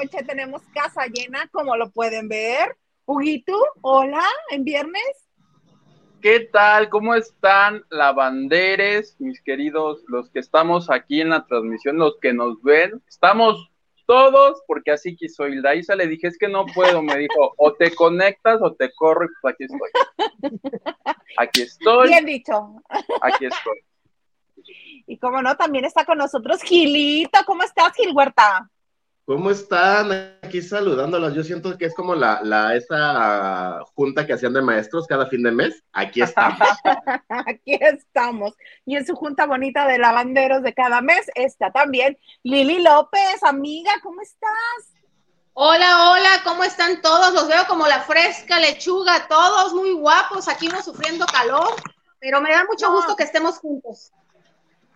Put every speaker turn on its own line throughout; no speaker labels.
Noche. Tenemos casa llena, como lo pueden ver. Huguito, hola, en viernes.
¿Qué tal? ¿Cómo están lavanderes, mis queridos, los que estamos aquí en la transmisión, los que nos ven? Estamos todos, porque así quiso Hilda Isa, le dije, es que no puedo, me dijo, o te conectas o te corro, y pues aquí estoy. Aquí estoy.
Bien dicho.
Aquí estoy.
Y como no, también está con nosotros Gilito. ¿Cómo estás, Gil Huerta?
¿Cómo están? Aquí saludándolos. Yo siento que es como la, la esa junta que hacían de maestros cada fin de mes. Aquí estamos.
Aquí estamos. Y en su junta bonita de lavanderos de cada mes está también Lili López, amiga, ¿cómo estás?
Hola, hola, ¿cómo están todos? Los veo como la fresca lechuga, todos muy guapos, aquí no sufriendo calor, pero me da mucho gusto que estemos juntos.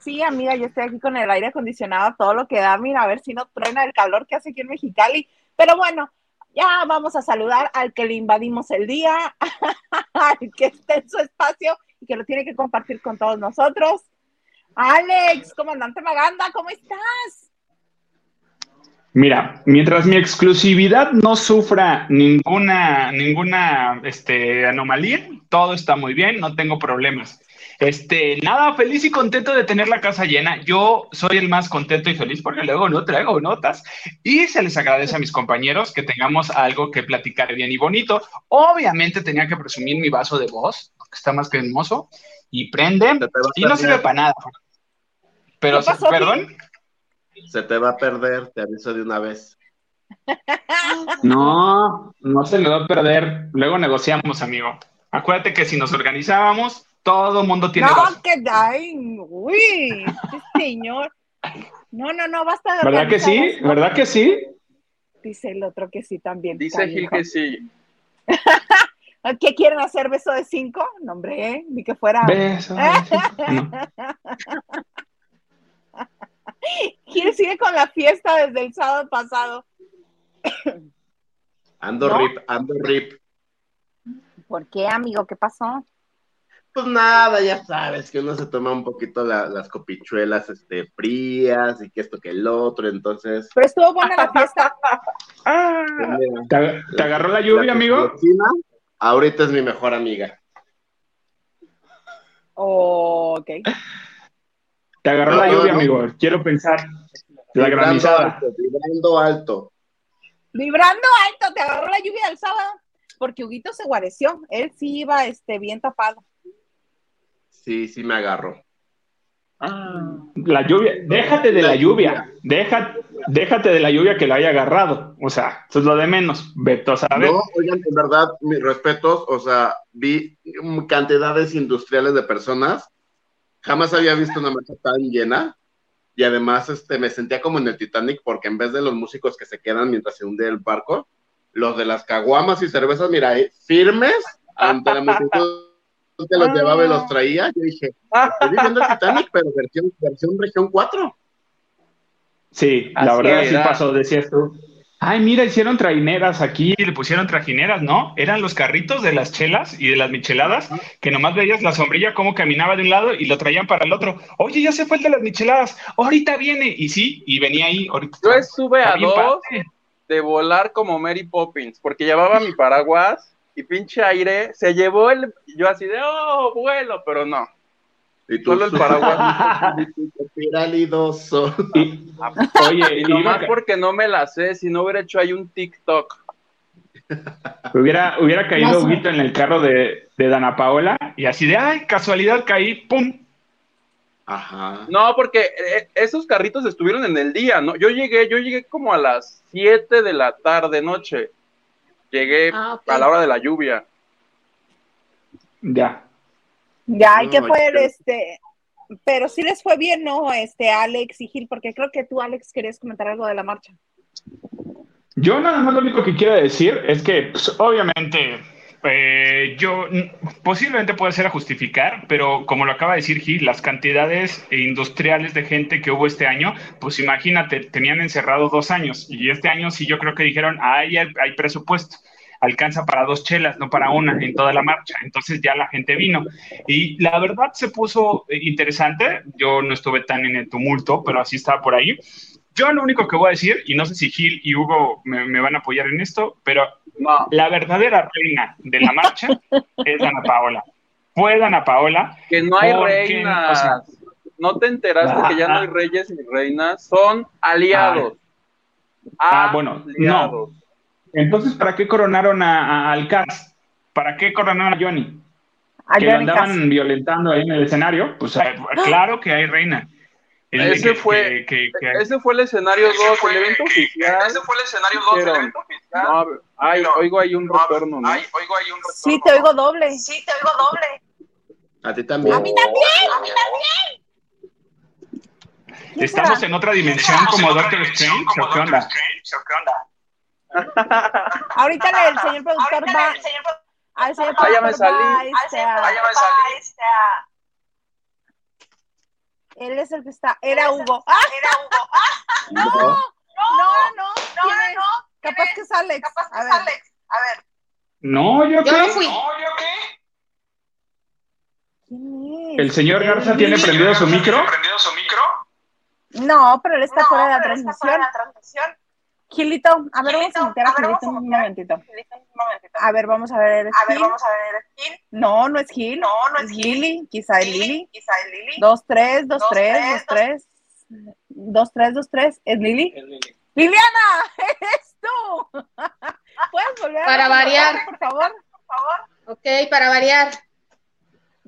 Sí, amiga, yo estoy aquí con el aire acondicionado, todo lo que da, mira, a ver si no truena el calor que hace aquí en Mexicali. Pero bueno, ya vamos a saludar al que le invadimos el día, al que está en su espacio y que lo tiene que compartir con todos nosotros. Alex, comandante Maganda, ¿cómo estás?
Mira, mientras mi exclusividad no sufra ninguna, ninguna este, anomalía, todo está muy bien, no tengo problemas. Este, nada, feliz y contento de tener la casa llena. Yo soy el más contento y feliz porque luego no traigo notas. Y se les agradece a mis compañeros que tengamos algo que platicar bien y bonito. Obviamente tenía que presumir mi vaso de voz, que está más que hermoso, y prende, y no sirve para nada. Pero, perdón.
Se te va a perder, te aviso de una vez.
No, no se le va a perder. Luego negociamos, amigo. Acuérdate que si nos organizábamos, todo el mundo tiene
No, que ay, uy, señor. No, no, no, basta de
¿Verdad que sí? ¿Verdad que sí?
Dice el otro que sí también.
Dice Gil que sí.
¿Qué quieren hacer beso de cinco? No, hombre, ¿eh? ni que fuera.
Beso.
Gil sigue con la fiesta desde el sábado pasado.
Ando
¿No?
rip, ando rip.
¿Por qué, amigo? ¿Qué pasó?
Pues nada, ya sabes que uno se toma un poquito la- las copichuelas este, frías y que esto que el otro, entonces.
Pero estuvo buena la fiesta.
Ah, ¿Te, te agarró la lluvia, amigo?
cocina, ahorita es mi mejor amiga.
Oh, ok.
Te agarró
No,
la
no,
lluvia,
no.
amigo. Quiero pensar. La
Vibrando
granizada.
alto, vibrando alto.
Vibrando alto, te agarró la lluvia del sábado. Porque Huguito se guareció. Él sí iba este, bien tapado.
Sí, sí me agarró.
La lluvia, déjate de la lluvia, deja, déjate de la lluvia que la haya agarrado, o sea, eso es lo de menos, Beto, ¿sabes?
No, oigan, en verdad, mis respetos, o sea, vi cantidades industriales de personas, jamás había visto una marcha tan llena, y además este, me sentía como en el Titanic, porque en vez de los músicos que se quedan mientras se hunde el barco, los de las caguamas y cervezas, mira, ahí, firmes ante la multitud que los llevaba y los traía, yo dije, estoy viviendo el Titanic, pero versión, versión región 4.
Sí, la verdad sí pasó, decías tú. Ay, mira, hicieron traineras aquí, le pusieron trajineras, ¿no? Eran los carritos de las chelas y de las micheladas, que nomás veías la sombrilla cómo caminaba de un lado y lo traían para el otro. Oye, ya se fue el de las micheladas, ahorita viene. Y sí, y venía ahí. Ahorita
Yo estuve a dos
padre.
de volar como Mary Poppins, porque llevaba mi paraguas y pinche aire, se llevó el, yo así de, oh, vuelo, pero no,
Y tú,
solo el paraguas.
Piralidoso.
Oye,
Y nomás porque no me la sé, si no hubiera hecho ahí un TikTok.
hubiera, hubiera caído. Huguito en el carro de, de Dana Paola y así de, ay, casualidad caí, pum.
Ajá.
No, porque eh, esos carritos estuvieron en el día, ¿no? Yo llegué, yo llegué como a las 7 de la tarde, noche. Llegué
Ah,
a la hora de la lluvia.
Ya.
Ya, hay que
ya.
este. Pero sí les fue bien, ¿no? Este, Alex y Gil, porque creo que tú, Alex, querías comentar algo de la marcha.
Yo nada más lo único que quiero decir es que, pues, obviamente, eh, yo posiblemente pueda ser a justificar, pero como lo acaba de decir Gil, las cantidades industriales de gente que hubo este año, pues imagínate, tenían encerrados dos años y este año sí yo creo que dijeron, "Ay, hay, hay presupuesto, alcanza para dos chelas, no para una en toda la marcha. Entonces ya la gente vino. Y la verdad se puso eh, interesante. Yo no estuve tan en el tumulto, pero así estaba por ahí. Yo lo único que voy a decir, y no sé si Gil y Hugo me, me van a apoyar en esto, pero
No,
la verdadera reina de la marcha es Dana Paola. Fue Dana Paola.
que no hay reinas.
o sea-
no te enteraste que ya no hay reyes ni reinas, son aliados.
Ah, bueno,
Aliados.
Entonces, ¿para qué coronaron a, a- al Cas? ¿Para qué coronaron a Johnny?
A
que lo andaban
Cass.
violentando ahí en el escenario. Pues eh, claro que hay reina. El-
Ese
que-
fue-
que- que- que-
Ese fue el escenario 2, el evento oficial.
fue el escenario
dos del evento No, ay, oigo ahí un retorno, ¿no?
oigo ahí un
Sí, te oigo doble.
Sí, te oigo doble.
A ti también.
A mí también. ¿Quién
Estamos
será?
en otra dimensión como Doctor Strange. ¿o qué onda?
Ahorita el señor productor va. Al señor
Ah, ya me
productor va,
salí.
este, a- Él es el que está. Era Hugo. ¡Ah! No, no, no. ¿Quién es? Capaz que es Alex. A ver.
No, yo
Yo
qué.
no fui.
¿Quién es?
El señor Garza tiene prendido su micro.
No, pero él está fuera de la transmisión. Gilito, a ver, vamos a meter a Gilito un momentito. A ver, vamos a ver. ¿es Gil? No, no es Gil. es Lili. Quizá es Lili. Dos, tres, dos, tres, dos, tres. Dos, tres, dos, tres. ¿Es Lili? Liliana, eres tú. ¿Puedes volver a
Para
recordar,
variar.
por favor?
Ok, para variar.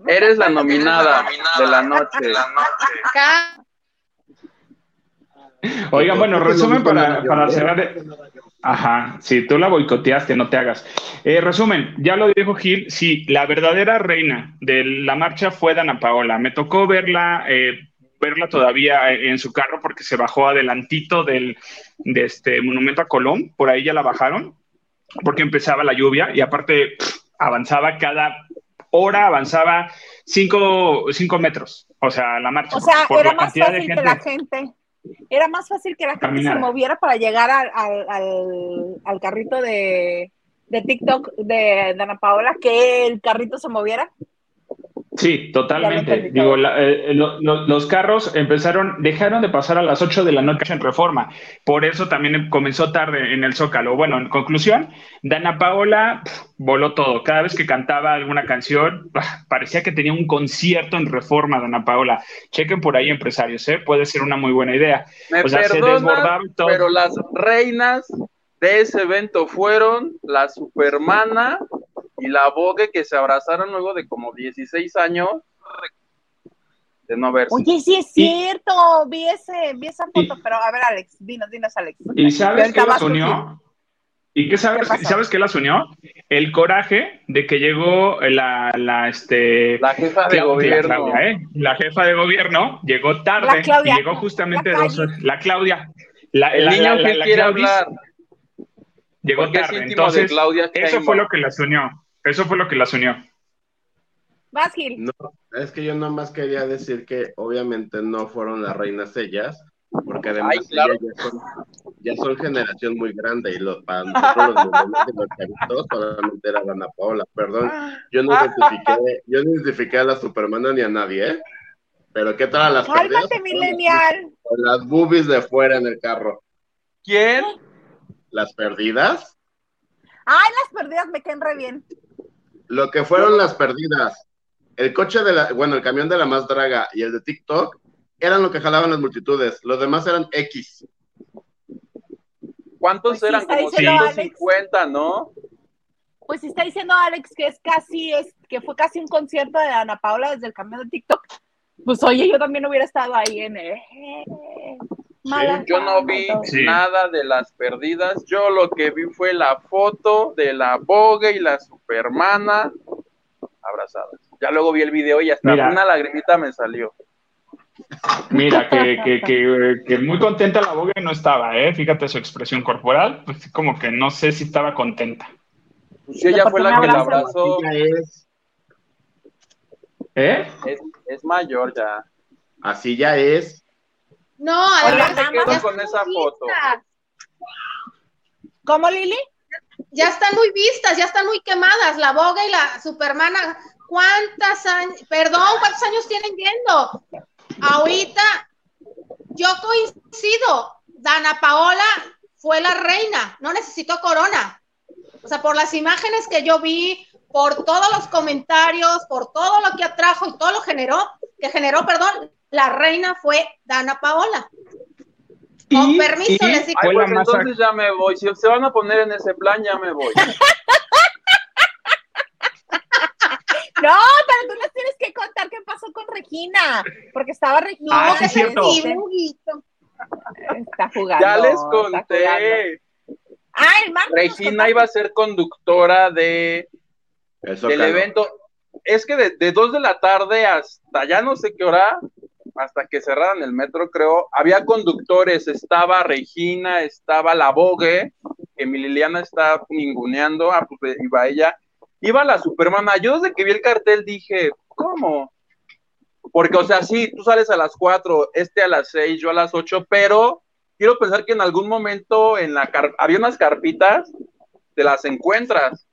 Eres la nominada de la noche.
Acá,
Oigan, bueno,
¿Por qué no
resumen para, para cerrar. de- Ajá, sí, tú la boicoteaste, no te hagas. Eh, resumen, ya lo dijo Gil, sí, la verdadera reina de la marcha fue Dana Paola. Me tocó verla, eh, verla todavía en su carro porque se bajó adelantito del de este monumento a Colón, por ahí ya la bajaron, porque empezaba la lluvia y aparte pff, avanzaba cada hora, avanzaba cinco, cinco metros, o sea, la marcha.
O sea,
por
era
la
más
cantidad de
fácil que la gente. Era más fácil que la gente se moviera para llegar al, al, al- al carrito de, de TikTok de Dana Paola que el carrito se moviera.
Sí, totalmente. Digo, la- eh, lo- lo- los carros empezaron, dejaron de pasar a las 8 de la noche en reforma. Por eso también comenzó tarde en el Zócalo. Bueno, en conclusión, Dana Paola voló todo. Cada vez que cantaba alguna canción, parecía que tenía un concierto en reforma, Dana Paola. Chequen por ahí, empresarios, ¿eh? Puede ser una muy buena idea.
Me
O sea, se
perdonas,
desbordaba y todo.
pero las reinas de ese evento fueron la Supermana y la Vogue que se abrazaron luego de como 16 años de no verse.
Oye, sí es
Y-
cierto, vi, ese, vi esa foto,
Y-
pero a ver, Alex, dinos, dinos, Alex.
¿Y sabes qué las unió? ¿Y qué sabes,
¿Qué
sabes qué las unió? El coraje de que llegó la, la, este,
La jefa de
Clau-
gobierno.
La, Claudia, ¿eh? La jefa de gobierno llegó tarde
La Claudia.
y llegó justamente
La
dos
Claudia.
La Claudia. La,
El
la-
niño
la-
que
la- la
quiere
Claudis
hablar.
Llegó
Porque
tarde.
de
Entonces,
Claudia
eso fue lo que las unió. Eso fue lo que las unió.
Vas, Gil.
No, es que yo nomás quería decir que obviamente no fueron las reinas ellas, porque además
Ay, claro.
ellas ya son, ya son generación muy grande y los, para nosotros los y los chavitos solamente era Ana Paola, perdón, yo no identifiqué, yo no identifiqué a la Supermana ni a nadie, ¿eh? Pero ¿qué tal a las perdidas?
Cálmate, millennial.
Con las boobies de fuera en el carro.
¿Quién?
¿Las perdidas?
Ay, las perdidas me caen re bien.
Lo que fueron las perdidas, el coche de la, bueno, el camión de la más draga y el de TikTok eran lo que jalaban las multitudes, los demás eran X.
¿Cuántos
Pues
eran? Como
diciendo Alex.
150, ¿no?
Pues está diciendo Alex que es casi, es, que fue casi un concierto de Ana Paula desde el camión de TikTok. Pues oye, yo también hubiera estado ahí en eh, mala
Yo no vi.
Sí.
nada de las perdidas. Yo lo que vi fue la foto de la Vogue y la Supermana abrazadas. Ya luego vi el video y hasta
Mira.
una lagrimita me salió.
Mira, que, que, que, que muy contenta la boga no estaba, ¿eh? Fíjate su expresión corporal, pues como que no sé si estaba contenta.
Pues ella
¿Por
fue la que la abrazó.
Es,
¿Eh?
Es, es mayor ya.
así ya es.
No, además,
se quedó
con esa foto.
¿Cómo, Lili?
Ya están muy vistas, ya están muy quemadas. La Boga y la Supermana. ¿Cuántas años, perdón, cuántos años tienen yendo? Ahorita, yo coincido. Dana Paola fue la reina, no necesitó corona. O sea, por las imágenes que yo vi, por todos los comentarios, por todo lo que atrajo y todo lo generó, que generó, perdón, la reina fue Dana Paola. Con permiso, les digo.
Pues entonces ya me voy. Si se van a poner en ese plan, ya me voy.
No, pero tú les tienes que contar qué pasó con Regina, porque estaba Regina.
Ah, sí, cierto.
Está jugando.
Ya les conté.
Ah, el martes
Regina iba a ser conductora de
Eso,
del
claro.
evento. Es que de, de dos de la tarde hasta ya no sé qué hora, hasta que cerraran el metro, creo, había conductores. Estaba Regina, estaba la Vogue, que mi está ninguneando, ah, pues iba ella. Iba la Supermana. Yo desde que vi el cartel dije, ¿cómo? Porque, o sea, sí, tú sales a las cuatro, este a las seis, yo a las ocho, pero quiero pensar que en algún momento en la había unas carpitas, te las encuentras.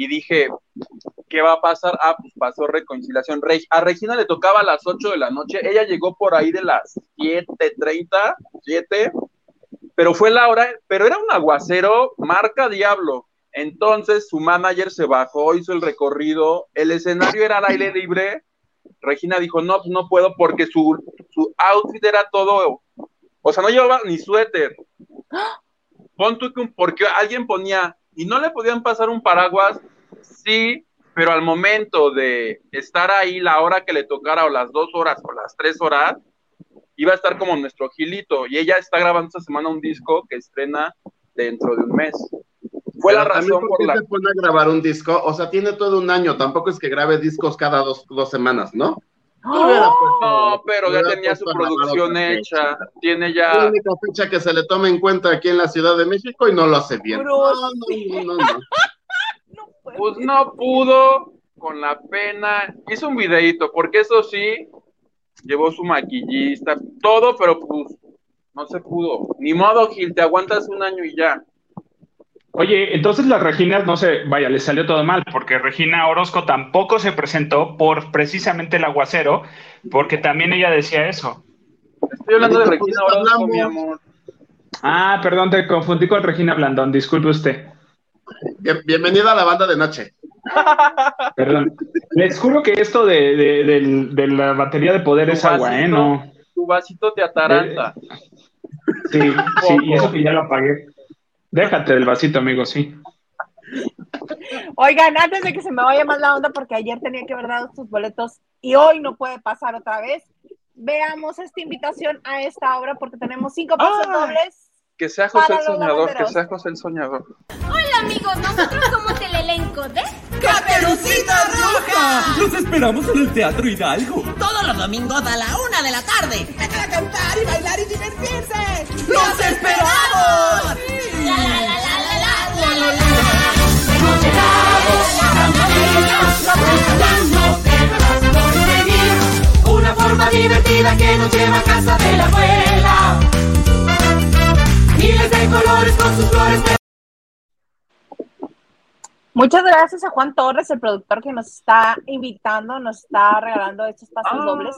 Y dije, ¿qué va a pasar? Ah, pues pasó reconciliación. A Regina le tocaba a las 8 de la noche, ella llegó por ahí de las 7:30, 7, pero fue la hora, pero era un aguacero marca Diablo. Entonces su manager se bajó, hizo el recorrido, el escenario era al aire libre. Regina dijo, no, pues no puedo porque su, su outfit era todo, o sea, no llevaba ni suéter. Pon tú que un- porque alguien ponía, y no le podían pasar un paraguas, sí, pero al momento de estar ahí, la hora que le tocara, o las dos horas, o las tres horas, iba a estar como nuestro Gilito, y ella está grabando esta semana un disco que estrena dentro de un mes. Fue la
Pero
razón
¿por
la
se pone a grabar un disco? O sea, tiene todo un año, tampoco es que grabe discos cada dos, dos semanas, ¿no?
No, pero ya tenía su producción hecha, tiene
La
ya...
única fecha que se le toma en cuenta aquí en la Ciudad de México y no lo hace bien. No, no, no, no.
Pues no pudo, con la pena, hizo un videito, porque eso sí, llevó su maquillista, todo, pero pues no se pudo. Ni modo, Gil, te aguantas un año y ya.
Oye, entonces las Reginas, no sé, vaya, les salió todo mal, porque Regina Orozco tampoco se presentó por precisamente el aguacero, porque también ella decía eso.
Estoy hablando de Regina
pues,
Orozco,
hablamos.
mi amor.
Ah, perdón, te confundí con Regina Blandón, disculpe usted.
Bien- bienvenida a la banda de noche.
Perdón. Les juro que esto de, de- la batería de poder
Tu
es agua, ¿eh? No.
Tu vasito te ataranta.
Sí, sí, y eso que ya lo apagué. Déjate del vasito, amigo, sí.
Oigan, antes de que se me vaya más la onda, porque ayer tenía que haber dado sus boletos y hoy no puede pasar otra vez, veamos esta invitación a esta obra porque tenemos cinco pasos
Ah.
dobles.
Que sea José el soñador, que sea José el soñador.
Hola amigos, nosotros somos el elenco de
¡Caperucita Roja! Los esperamos en el Teatro Hidalgo.
Todos los domingos a la una de la tarde.
¡Vengan a cantar y bailar y divertirse! ¡Los esperamos! divertida que nos lleva a casa de la abuela. Miles de colores con sus flores.
Muchas gracias a Juan Torres, el productor que nos está invitando, nos está regalando estos pasos dobles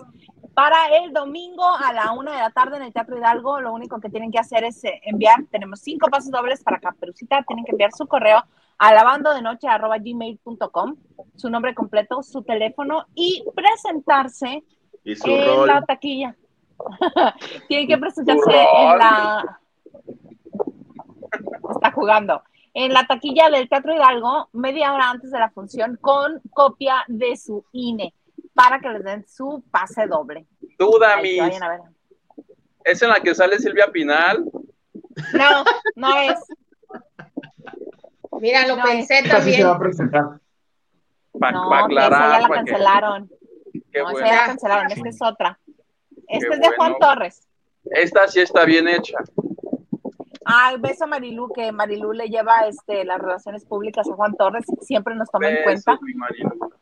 para el domingo a la una de la tarde en el Teatro Hidalgo. Lo único que tienen que hacer es eh, enviar, tenemos cinco pasos dobles para Caperucita, tienen que enviar su correo a lavandodenoche.gmail.com, su nombre completo, su teléfono y presentarse
Y su
en
rol.
la taquilla. tienen que presentarse en la... Está jugando. En la taquilla del Teatro Hidalgo, media hora antes de la función, con copia de su INE, para que les den su pase doble.
Tú,
Ahí, que
Damis,
vayan a ver.
es en la que sale Silvia Pinal.
No, no es.
Mira, lo
No,
pensé
Esta sí se va a
también.
presentar.
Para
No,
aclarar.
esa ya la cancelaron.
qué
no, esa
bueno.
ya la cancelaron. Esta es otra. Esta
Qué
es de Juan. Torres.
Esta sí está bien hecha.
Ay, beso a Marilú, que Marilú le lleva este, las relaciones públicas a Juan Torres. Siempre nos toma en cuenta.
mi Marilu.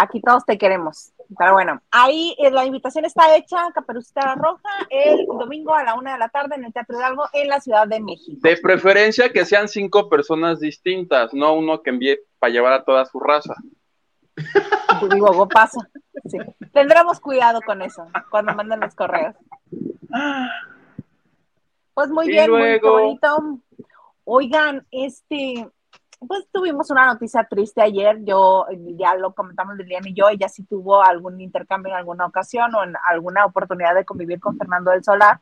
Aquí todos te queremos. Pero bueno, ahí eh, la invitación está hecha, Caperucita Roja, el domingo a la una de la tarde en el Teatro Hidalgo en la Ciudad de México.
De preferencia que sean cinco personas distintas, no uno que envíe para llevar a toda su raza.
Digo, go pasa. Sí. Tendremos cuidado con eso cuando manden los correos. Pues muy
Y
bien, muy
luego-
bonito. Oigan, este, pues tuvimos una noticia triste ayer. Yo ya lo comentamos Liliana y yo. Ella sí tuvo algún intercambio en alguna ocasión o en alguna oportunidad de convivir con Fernando del Solar.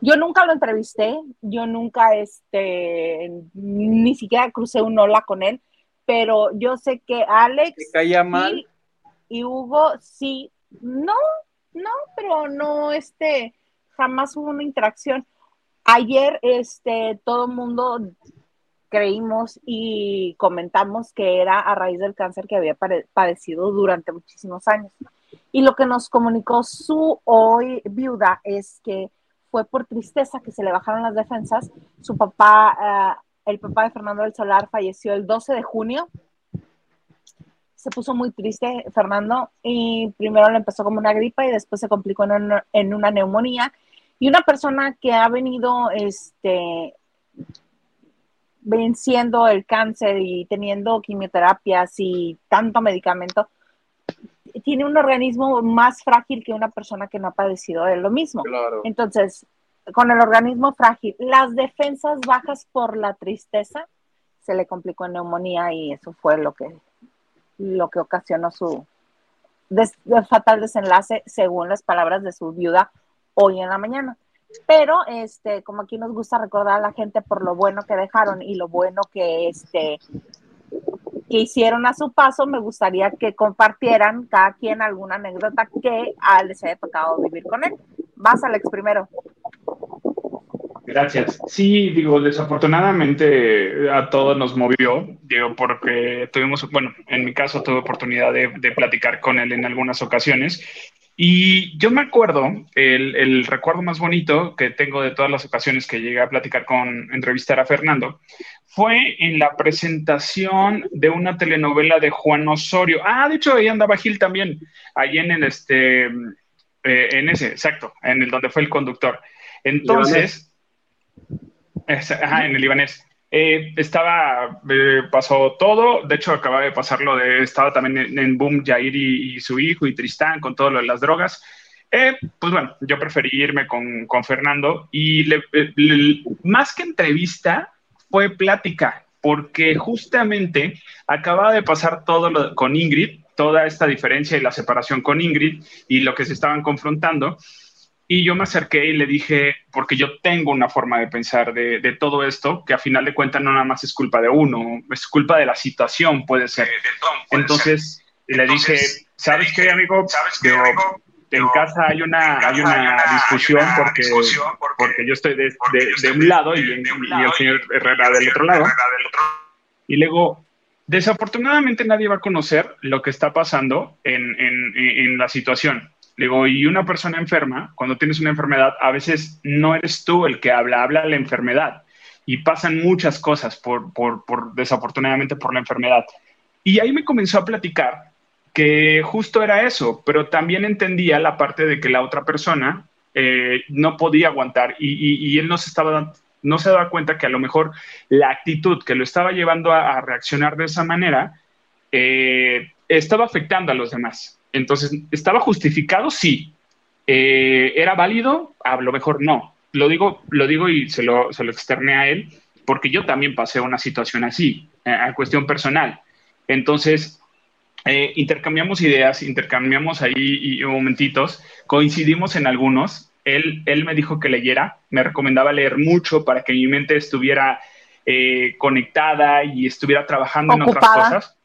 Yo nunca lo entrevisté, yo nunca, este, ni siquiera crucé un hola con él, pero yo sé que Alex
¿Te caía mal?
y, y Hugo sí, no, no, pero no, este, jamás hubo una interacción. Ayer, este, todo el mundo creímos y comentamos que era a raíz del cáncer que había padecido durante muchísimos años. Y lo que nos comunicó su hoy viuda es que fue por tristeza que se le bajaron las defensas. Su papá, ah, el papá de Fernando del Solar, falleció el 12 de junio. Se puso muy triste Fernando y primero le empezó como una gripa y después se complicó en una, en una neumonía. Y una persona que ha venido este, venciendo el cáncer y teniendo quimioterapias y tanto medicamento, tiene un organismo más frágil que una persona que no ha padecido de lo mismo.
Claro.
Entonces, con el organismo frágil, las defensas bajas por la tristeza, se le complicó en neumonía y eso fue lo que, lo que ocasionó su des- fatal desenlace, según las palabras de su viuda hoy en la mañana. Pero, este, como aquí nos gusta recordar a la gente por lo bueno que dejaron y lo bueno que, este, que hicieron a su paso, me gustaría que compartieran cada quien alguna anécdota que a les haya tocado vivir con él. Vas, Alex, primero.
Gracias. Sí, digo, desafortunadamente a todos nos movió, digo, porque tuvimos, bueno, en mi caso tuve oportunidad de platicar con él en algunas ocasiones. Y yo me acuerdo, el, el recuerdo más bonito que tengo de todas las ocasiones que llegué a platicar con, entrevistar a Fernando, fue en la presentación de una telenovela de Juan Osorio. Ah, de hecho, ahí andaba Gil también, ahí en el, este, eh, en ese, exacto, en el donde fue el conductor. Entonces, es- ajá, en el libanés. Eh, estaba, eh, pasó todo, de hecho acababa de pasar lo de, estaba también en, boom Jair y, su hijo y Tristán con todo lo de las drogas. Eh, pues bueno, yo preferí irme con, con Fernando y le- eh, más que entrevista fue plática, porque justamente acababa de pasar todo con Ingrid, toda esta diferencia y la separación con Ingrid y lo que se estaban confrontando. Y yo me acerqué y le dije, porque yo tengo una forma de pensar de, de todo esto, que a final de cuentas no nada más es culpa de uno, es culpa de la situación, puede ser. Entonces le dije, ¿sabes qué, amigo? Digo, en casa hay una, hay una discusión porque, porque yo estoy de, de- de un lado y, el señor Herrera del otro lado. Y luego, desafortunadamente nadie va a conocer lo que está pasando en, en- en la situación. Digo, y una persona enferma, cuando tienes una enfermedad, a veces no eres tú el que habla, habla la enfermedad. Y pasan muchas cosas por, por, por desafortunadamente por la enfermedad. Y ahí me comenzó a platicar que justo era eso, pero también entendía la parte de que la otra persona eh, no podía aguantar y, y- él no se estaba no se daba cuenta que a lo mejor la actitud que lo estaba llevando a, a reaccionar de esa manera eh, estaba afectando a los demás. Entonces, ¿estaba justificado? Sí. Eh, ¿Era válido? A lo mejor no. Lo digo, lo digo y se lo, se lo externé a él, porque yo también pasé una situación así, eh, a cuestión personal. Entonces, eh, intercambiamos ideas, intercambiamos ahí y- y momentitos, coincidimos en algunos. Él, él me dijo que leyera, me recomendaba leer mucho para que mi mente estuviera eh, conectada y estuviera trabajando en otras cosas.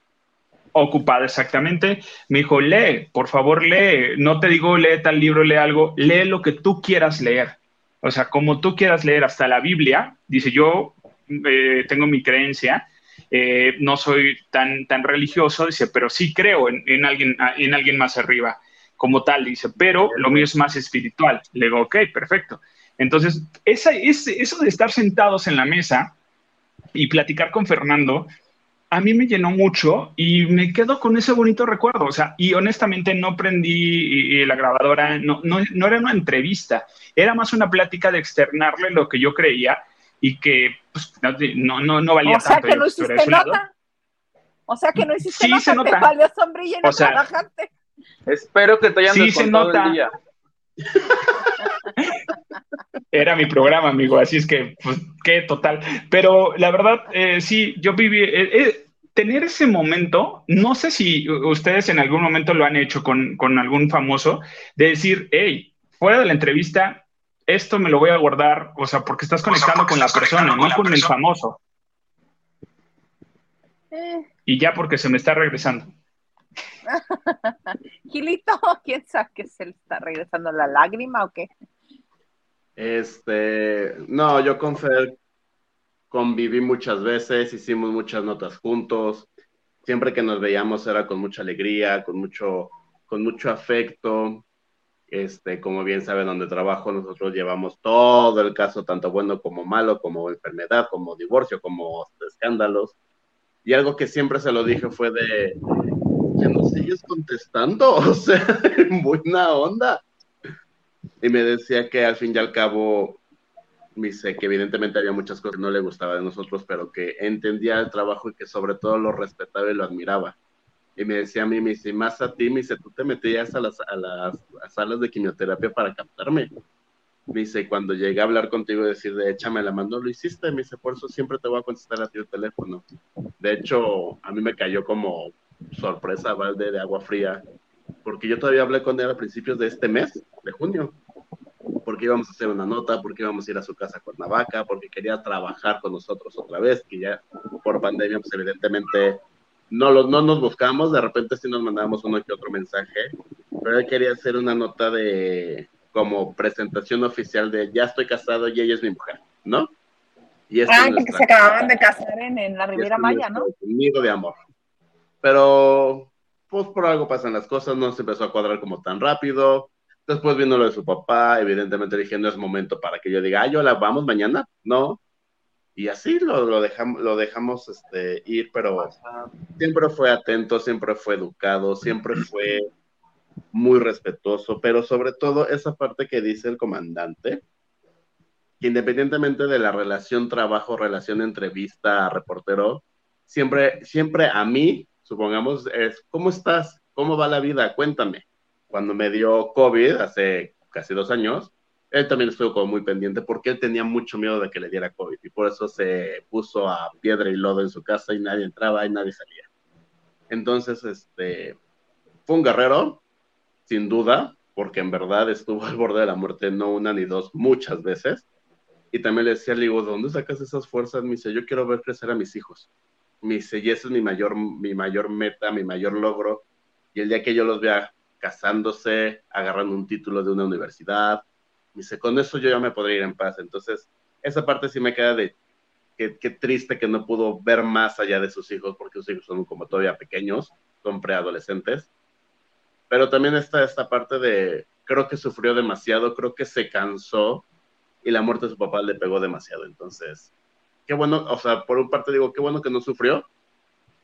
Ocupada, exactamente. Me dijo, lee, por favor, lee. No te digo, lee tal libro, lee algo, lee lo que tú quieras leer. O sea, como tú quieras leer hasta la Biblia, dice yo eh, tengo mi creencia, eh, no soy tan, tan religioso, dice, pero sí creo en, en alguien, en alguien más arriba, como tal, dice, pero lo mío es más espiritual. Le digo, ok, perfecto. Entonces, esa, ese- eso de estar sentados en la mesa y platicar con Fernando, a mí me llenó mucho y me quedo con ese bonito recuerdo. O sea, y honestamente no prendí la grabadora, no, no, no era una entrevista, era más una plática de externarle lo que yo creía y que pues, no, no, no valía
O sea
tanto.
que
yo
no hiciste
lado.
nota. O sea que no hiciste
Sí,
nota,
se
te
nota.
valió sombrilla y no
O sea,
trabajaste.
Espero que te hayan
Sí, se nota.
el día.
Era mi programa, amigo, así es que, pues, qué total. Pero la verdad, eh, sí, yo viví, eh, eh, tener ese momento, no sé si ustedes en algún momento lo han hecho con, con algún famoso, de decir, hey, fuera de la entrevista, esto me lo voy a guardar, o sea, porque estás conectando con la persona, no con el famoso.
Eh,
Y ya porque se me está regresando.
Gilito, ¿quién sabe que se le está regresando la lágrima o qué?
Este, no, yo con Fer conviví muchas veces, hicimos muchas notas juntos. Siempre que nos veíamos era con mucha alegría, con mucho, con mucho afecto. Este, como bien saben, donde trabajo, nosotros llevamos todo el caso, tanto bueno como malo, como enfermedad, como divorcio, como escándalos. Y algo que siempre se lo dije fue de, ya no sigues contestando, o sea, en buena onda. Y me decía que al fin y al cabo, me dice que evidentemente había muchas cosas que no le gustaba de nosotros, pero que entendía el trabajo y que sobre todo lo respetaba y lo admiraba. Y me decía a mí, me dice, más a ti, me dice, tú te metías a las, a las a salas de quimioterapia para captarme. Me dice, cuando llegué a hablar contigo y decir, de échame la mano, lo hiciste. Me dice, por eso siempre te voy a contestar a ti el teléfono. De hecho, a mí me cayó como sorpresa, balde de agua fría, porque yo todavía hablé con él a principios de este mes, de junio, porque íbamos a hacer una nota, porque íbamos a ir a su casa con Navaca, porque quería trabajar con nosotros otra vez, que ya por pandemia, pues evidentemente no, lo, no nos buscamos, de repente sí nos mandábamos uno que otro mensaje, pero él quería hacer una nota de como presentación oficial de ya estoy casado y ella es mi mujer, ¿no? Y
Ah, que se acababan de casar en, en la Riviera Maya, ¿no?
Nido de amor. Pero, pues por algo pasan las cosas, no se empezó a cuadrar como tan rápido. Después vino lo de su papá, evidentemente dije, no es momento para que yo diga, ah, yo la vamos mañana, no. Y así lo, lo dejamos, lo dejamos este, ir, pero siempre fue atento, siempre fue educado, siempre fue muy respetuoso, pero sobre todo esa parte que dice el comandante, independientemente de la relación trabajo, relación entrevista, reportero, siempre, siempre a mí, supongamos, es, ¿cómo estás? ¿Cómo va la vida? Cuéntame. Cuando me dio COVID hace casi dos años, él también estuvo como muy pendiente porque él tenía mucho miedo de que le diera COVID y por eso se puso a piedra y lodo en su casa y nadie entraba y nadie salía. Entonces, este, fue un guerrero, sin duda, porque en verdad estuvo al borde de la muerte no una ni dos, muchas veces. Y también le decía, le digo, ¿de dónde sacas esas fuerzas? Me dice, yo quiero ver crecer a mis hijos. Me dice, y ese es mi mayor, mi mayor meta, mi mayor logro. Y el día que yo los vea casándose, agarrando un título de una universidad, me dice, con eso yo ya me podría ir en paz. Entonces, esa parte sí me queda de qué, triste que no pudo ver más allá de sus hijos, porque sus hijos son como todavía pequeños, son preadolescentes. Pero también está esta parte de, creo que sufrió demasiado, creo que se cansó y la muerte de su papá le pegó demasiado. Entonces, qué bueno, o sea, por un parte digo, qué bueno que no sufrió,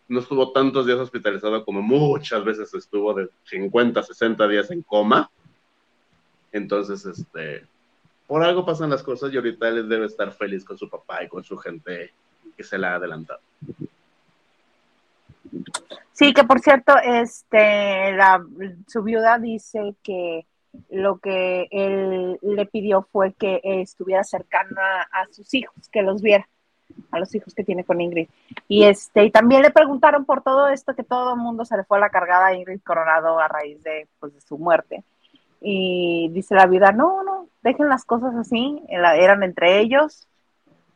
no estuvo tantos días hospitalizado como muchas veces estuvo de 50, 60 días en coma. Entonces, este, por algo pasan las cosas y ahorita él debe estar feliz con su papá y con su gente que se la ha adelantado.
Sí, que por cierto, este, la, su viuda dice que lo que él le pidió fue que estuviera cercana a sus hijos, que los viera, a los hijos que tiene con Ingrid. Y este, y también le preguntaron por todo esto, que todo el mundo se le fue a la cargada a Ingrid Coronado a raíz de, pues, de su muerte. Y dice la viuda, no, no, dejen las cosas así, era- eran entre ellos,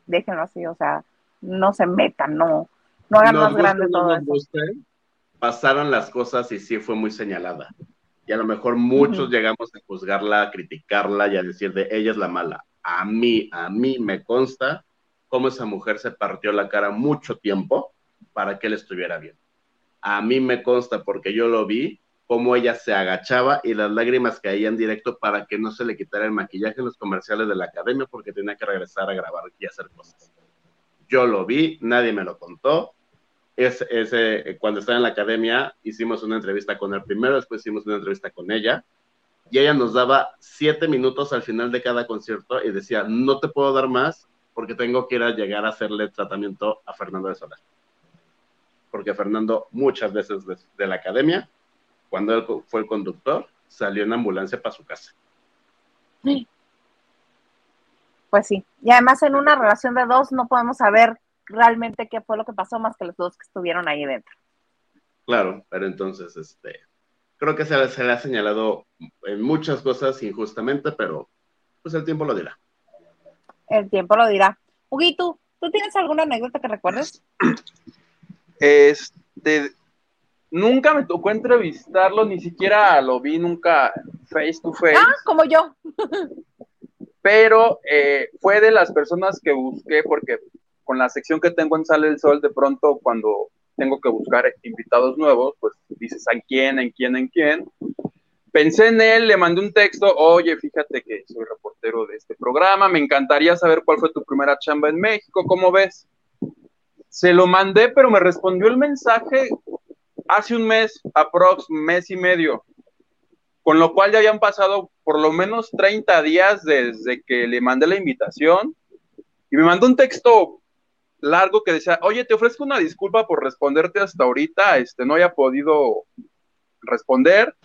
déjenlo así, o sea, no se metan, no, no hagan
Nos
más grande todo
nos
eso.
guste, pasaron las cosas y sí fue muy señalada. Y a lo mejor muchos llegamos a juzgarla, a criticarla y a decir de ella es la mala. A mí, a mí me consta cómo esa mujer se partió la cara mucho tiempo para que él estuviera bien. A mí me consta porque yo lo vi cómo ella se agachaba y las lágrimas caían directo para que no se le quitara el maquillaje en los comerciales de la academia porque tenía que regresar a grabar y hacer cosas. Yo lo vi, nadie me lo contó. Es, ese, cuando estaba en la academia, hicimos una entrevista con él primero, después hicimos una entrevista con ella, y ella nos daba siete minutos al final de cada concierto y decía, no te puedo dar más porque tengo que ir a llegar a hacerle tratamiento a Fernando de Solar. Porque Fernando muchas veces de, de la academia, cuando él fue el conductor, salió en ambulancia para su casa.
Pues sí. Y además en una relación de dos no podemos saber realmente qué fue lo que pasó más que los dos que estuvieron ahí dentro.
Claro, pero entonces, este, creo que se, le- se le ha señalado en muchas cosas injustamente, pero pues el tiempo lo dirá.
El tiempo lo dirá. Huguito, ¿tú tienes alguna anécdota que recuerdes?
Este, nunca me tocó entrevistarlo, ni siquiera lo vi nunca face to face,
Ah, como yo.
pero eh, fue de las personas que busqué porque con la sección que tengo en Sale el Sol, de pronto cuando tengo que buscar invitados nuevos, pues dices en quién, en quién, en quién. Pensé en él, le mandé un texto, oye, fíjate que soy reportero de este programa, me encantaría saber cuál fue tu primera chamba en México, ¿cómo ves? Se lo mandé, pero me respondió el mensaje hace un mes, aprox, mes y medio, con lo cual ya habían pasado por lo menos 30 días desde que le mandé la invitación y me mandó un texto largo que decía, oye, te ofrezco una disculpa por responderte hasta ahorita, este, no haya podido responder.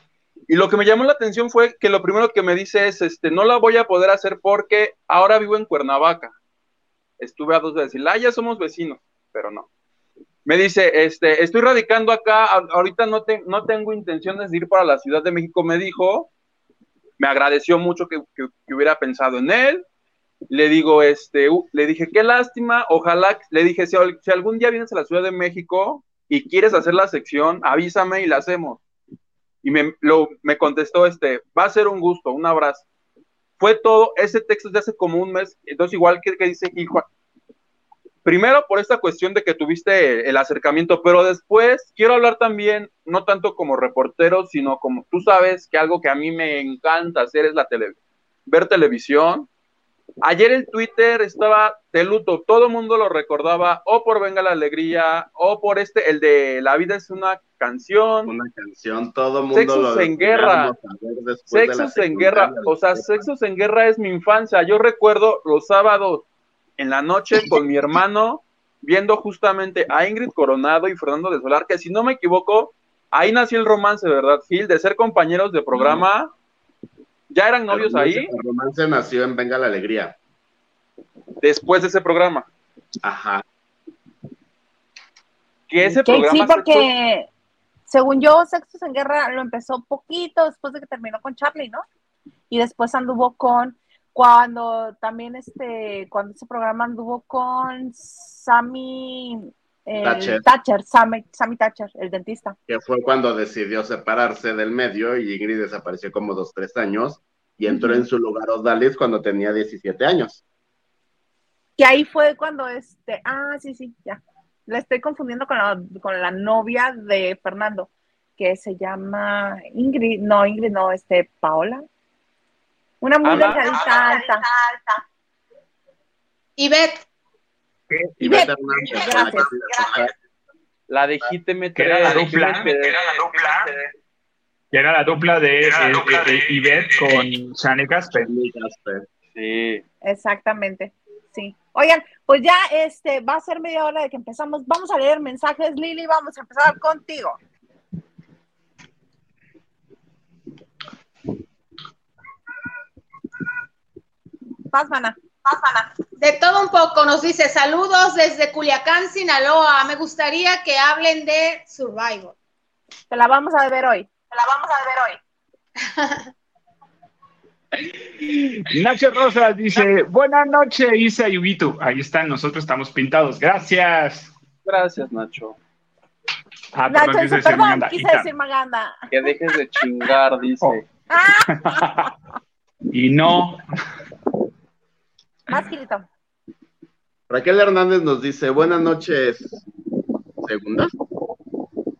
Y lo que me llamó la atención fue que lo primero que me dice es, este, no la voy a poder hacer porque ahora vivo en Cuernavaca. Estuve a dos veces, ah, ya somos vecinos, pero no. Me dice, este, estoy radicando acá, ahorita no, te- no tengo intenciones de ir para la Ciudad de México, me dijo, me agradeció mucho que, que- hubiera pensado en él, le digo, este, u- le dije, qué lástima, ojalá, le dije, si, si algún día vienes a la Ciudad de México y quieres hacer la sección, avísame y la hacemos. Y me, lo, me contestó, este, va a ser un gusto, un abrazo. Fue todo, ese texto de hace como un mes, entonces igual que, que dice hijo, primero por esta cuestión de que tuviste el acercamiento, pero después quiero hablar también, no tanto como reportero, sino como tú sabes que algo que a mí me encanta hacer es la tele, ver televisión. Ayer el Twitter estaba de luto, todo el mundo lo recordaba o por Venga la Alegría o por este, el de La vida es una canción.
Una canción, todo el mundo
Sexos
lo
en guerra.
de la
Sexos en guerra, o sea. Sexos en guerra es mi infancia. Yo recuerdo los sábados en la noche con mi hermano viendo justamente a Ingrid Coronado y Fernando de Solar, que si no me equivoco, ahí nació el romance, ¿verdad, Gil? De ser compañeros de programa. ¿Ya eran novios
El romance-
ahí?
El romance nació en Venga la Alegría.
Después de ese programa.
Ajá.
Que ese programa
sí, porque según yo, Sexos en Guerra lo empezó poquito después de que terminó con Charlie, ¿no? Y después anduvo con, cuando también este, cuando ese programa anduvo con Sammy el
Thatcher.
Thatcher, Sammy, Sammy Thatcher, el dentista.
que fue cuando decidió separarse del medio y Ingrid desapareció como dos, tres años y entró en su lugar Odalis cuando tenía 17 años.
Que ahí fue cuando este, ah, sí, sí, ya. La estoy confundiendo con la, con la novia de Fernando, que se llama Ingrid, no, Ingrid, no, este, Paola. Una muy
Ana.
delgadita, alta.
Y Beth,
Y Hernández,
gracias,
la
de Jíteme
Que era la dupla, era la dupla, que era la dupla de, Ivette con Shane Casper.
Sí.
Exactamente, sí. Oigan, pues ya este va a ser media hora de que empezamos. Vamos a leer mensajes, Lili, vamos a empezar contigo. Paz, mana.
De todo un poco, nos dice saludos desde Culiacán, Sinaloa. Me gustaría que hablen de Survivor.
Te la vamos a ver hoy. Te la vamos a ver hoy.
Nacho Rosas dice, buenas noches, Isa y Ubito. Ahí están, nosotros estamos pintados. Gracias.
Gracias, Nacho.
Ah,
Nacho
perdón, quise
dice,
decir
perdón,
Maganda.
quise
Ita.
decir Maganda.
Que dejes de chingar, dice.
Oh. Y no,
Más, Quilito.
Raquel Hernández nos dice, buenas noches. ¿Segunda?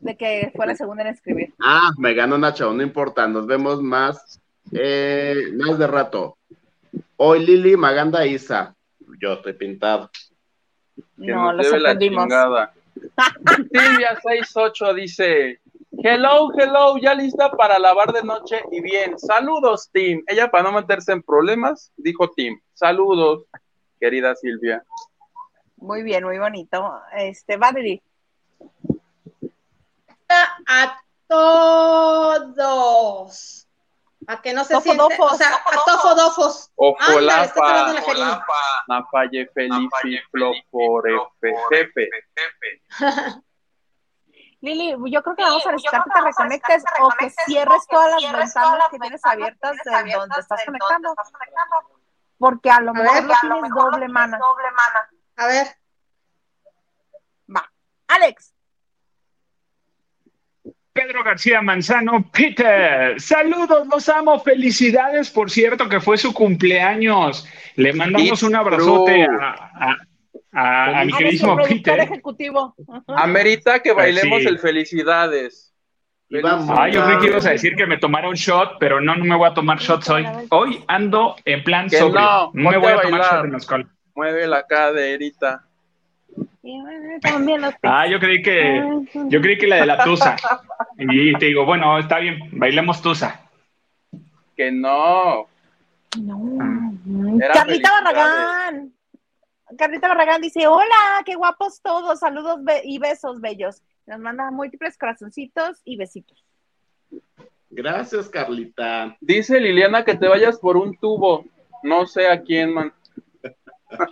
De que fue la segunda en escribir.
Ah, me ganó Nacho, no importa, nos vemos más, eh, más de rato. Hoy Lili, Maganda, Isa. Yo estoy pintado.
Que
No,
nos
lo sorprendimos.
chingada. Silvia 68 dice, hello, hello, ya lista para lavar de noche y bien. Saludos, Tim. Ella para no meterse en problemas, dijo Tim. Saludos, querida Silvia.
Muy bien, muy bonito. Este, Valerie.
A todos. A que no se siente, o sea, a tofodofos.
Ofolapa,
Jerina.
Nafaye Felici Floforefe.
Lili, yo creo que vamos a necesitar que te reconectes o que cierres todas las ventanas que tienes abiertas de donde estás conectando. Porque a lo mejor
a
tienes doble mana.
A ver,
Va. Alex,
Pedro García Manzano, Peter, saludos, los amo, felicidades, por cierto, que fue su cumpleaños. Le mandamos
It's
un abrazote a, a- a- mi queridísimo Peter.
ejecutivo.
Amerita que bailemos
sí.
el felicidades.
Vamos.
Ah, yo creí que ibas a decir que me tomara un shot, pero no, no me voy a tomar shots hoy. Hoy ando en plan
Que
sobrio.
no,
No, me voy
a
a tomar shot de mezcal.
Mueve la caderita.
Y, También los
Ah, yo creí que, yo creí que la de la tusa. Y te digo, bueno, está bien, bailemos tusa.
Que no.
No.
Era
Carlita. Barragán. Carlita Barragán dice, hola, qué guapos todos, saludos be- y besos bellos. Nos manda múltiples corazoncitos y besitos.
Gracias, Carlita.
Dice Liliana que te vayas por un tubo. No sé a quién, man.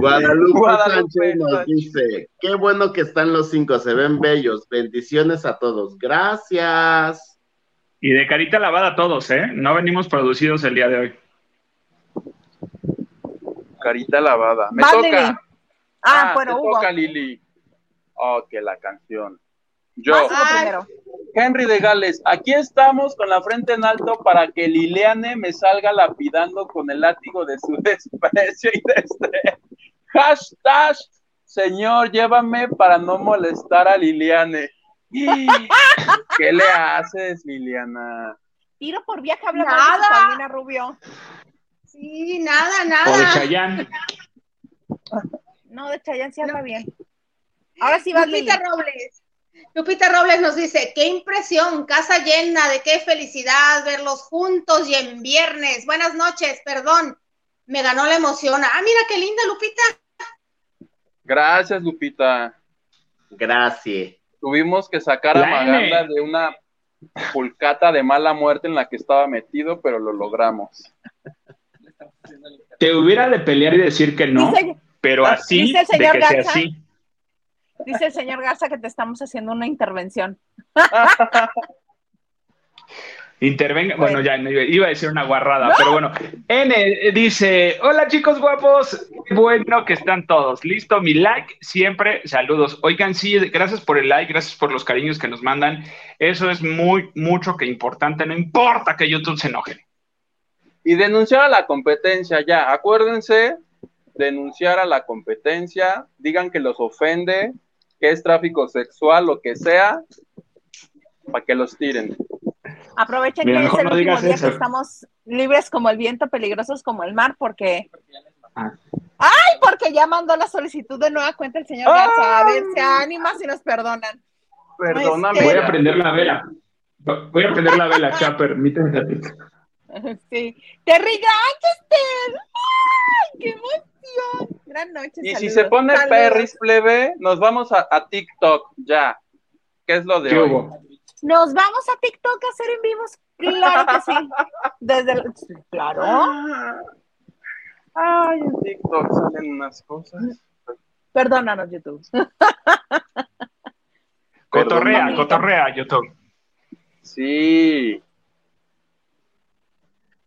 Guadalupe,
Guadalupe
Sánchez nos dice, qué bueno que están los cinco, se ven bellos. Bendiciones a todos. Gracias.
Y de carita lavada todos, ¿eh? No venimos producidos el día de hoy.
Carita lavada. Me toca.
Lili. Ah,
te
bueno, Hugo.
toca, Lili. Oh, que la canción. Yo. Henry de Gales, aquí estamos con la frente en alto para que Liliane me salga lapidando con el látigo de su desprecio y desde hashtag Señor, llévame para no molestar a Liliane. ¿Qué le haces, Liliana?
Tiro por viaje, habla
Nada.
de Rubio.
Sí, nada,
O de
nada.
Chayán.
No, de Chayanne sí habla bien. Ahora sí Lili.
Lupita Robles. Lupita Robles nos dice, qué impresión, casa llena, de qué felicidad verlos juntos y en viernes. Buenas noches, perdón, me ganó la emoción. Ah, mira qué linda, Lupita.
Gracias, Lupita.
Gracias.
Tuvimos que sacar a Maganda de una pulcata de mala muerte en la que estaba metido, pero lo logramos.
Te hubiera de pelear y decir que no,
Dice,
pero así,
dice el
de
señor
que sea
Garza.
así.
dice el señor Garza que te estamos haciendo una intervención.
Intervenga, bueno,
Bueno.
ya iba, a decir una guarrada, pero bueno. N dice: Hola chicos guapos, qué bueno que están todos. Listo, mi like, siempre saludos. Oigan, sí, gracias por el like, gracias por los cariños que nos mandan. Eso es muy, mucho que importante. No importa que YouTube se enoje.
Y denunciar a la competencia, ya. Acuérdense, denunciar a la competencia, digan que los ofende, que es tráfico sexual, lo que sea, para que los tiren.
Aprovechen
Mira,
que es el
no
último día
eso.
que estamos libres como el viento, peligrosos como el mar, porque.
Ah.
¡Ay! Porque ya mandó la solicitud de nueva cuenta el señor Garza. A ver, se anima si nos perdonan.
Perdóname.
Voy a prender la vela. Voy a prender la vela acá, permíteme tantito.
Sí. Terry Granchester. ¡Ay! ¡Qué emoción! Gran noche.
Y si se pone
Saludos.
perris plebe, nos vamos a, a TikTok, ya. ¿Qué es lo de
¿Qué
hoy?
hubo?
Nos vamos a TikTok a hacer en vivos. Claro que sí. Desde el... Claro.
Ay, en TikTok salen unas cosas.
Perdónanos, YouTube.
Cotorrea, cotorrea, YouTube.
Sí.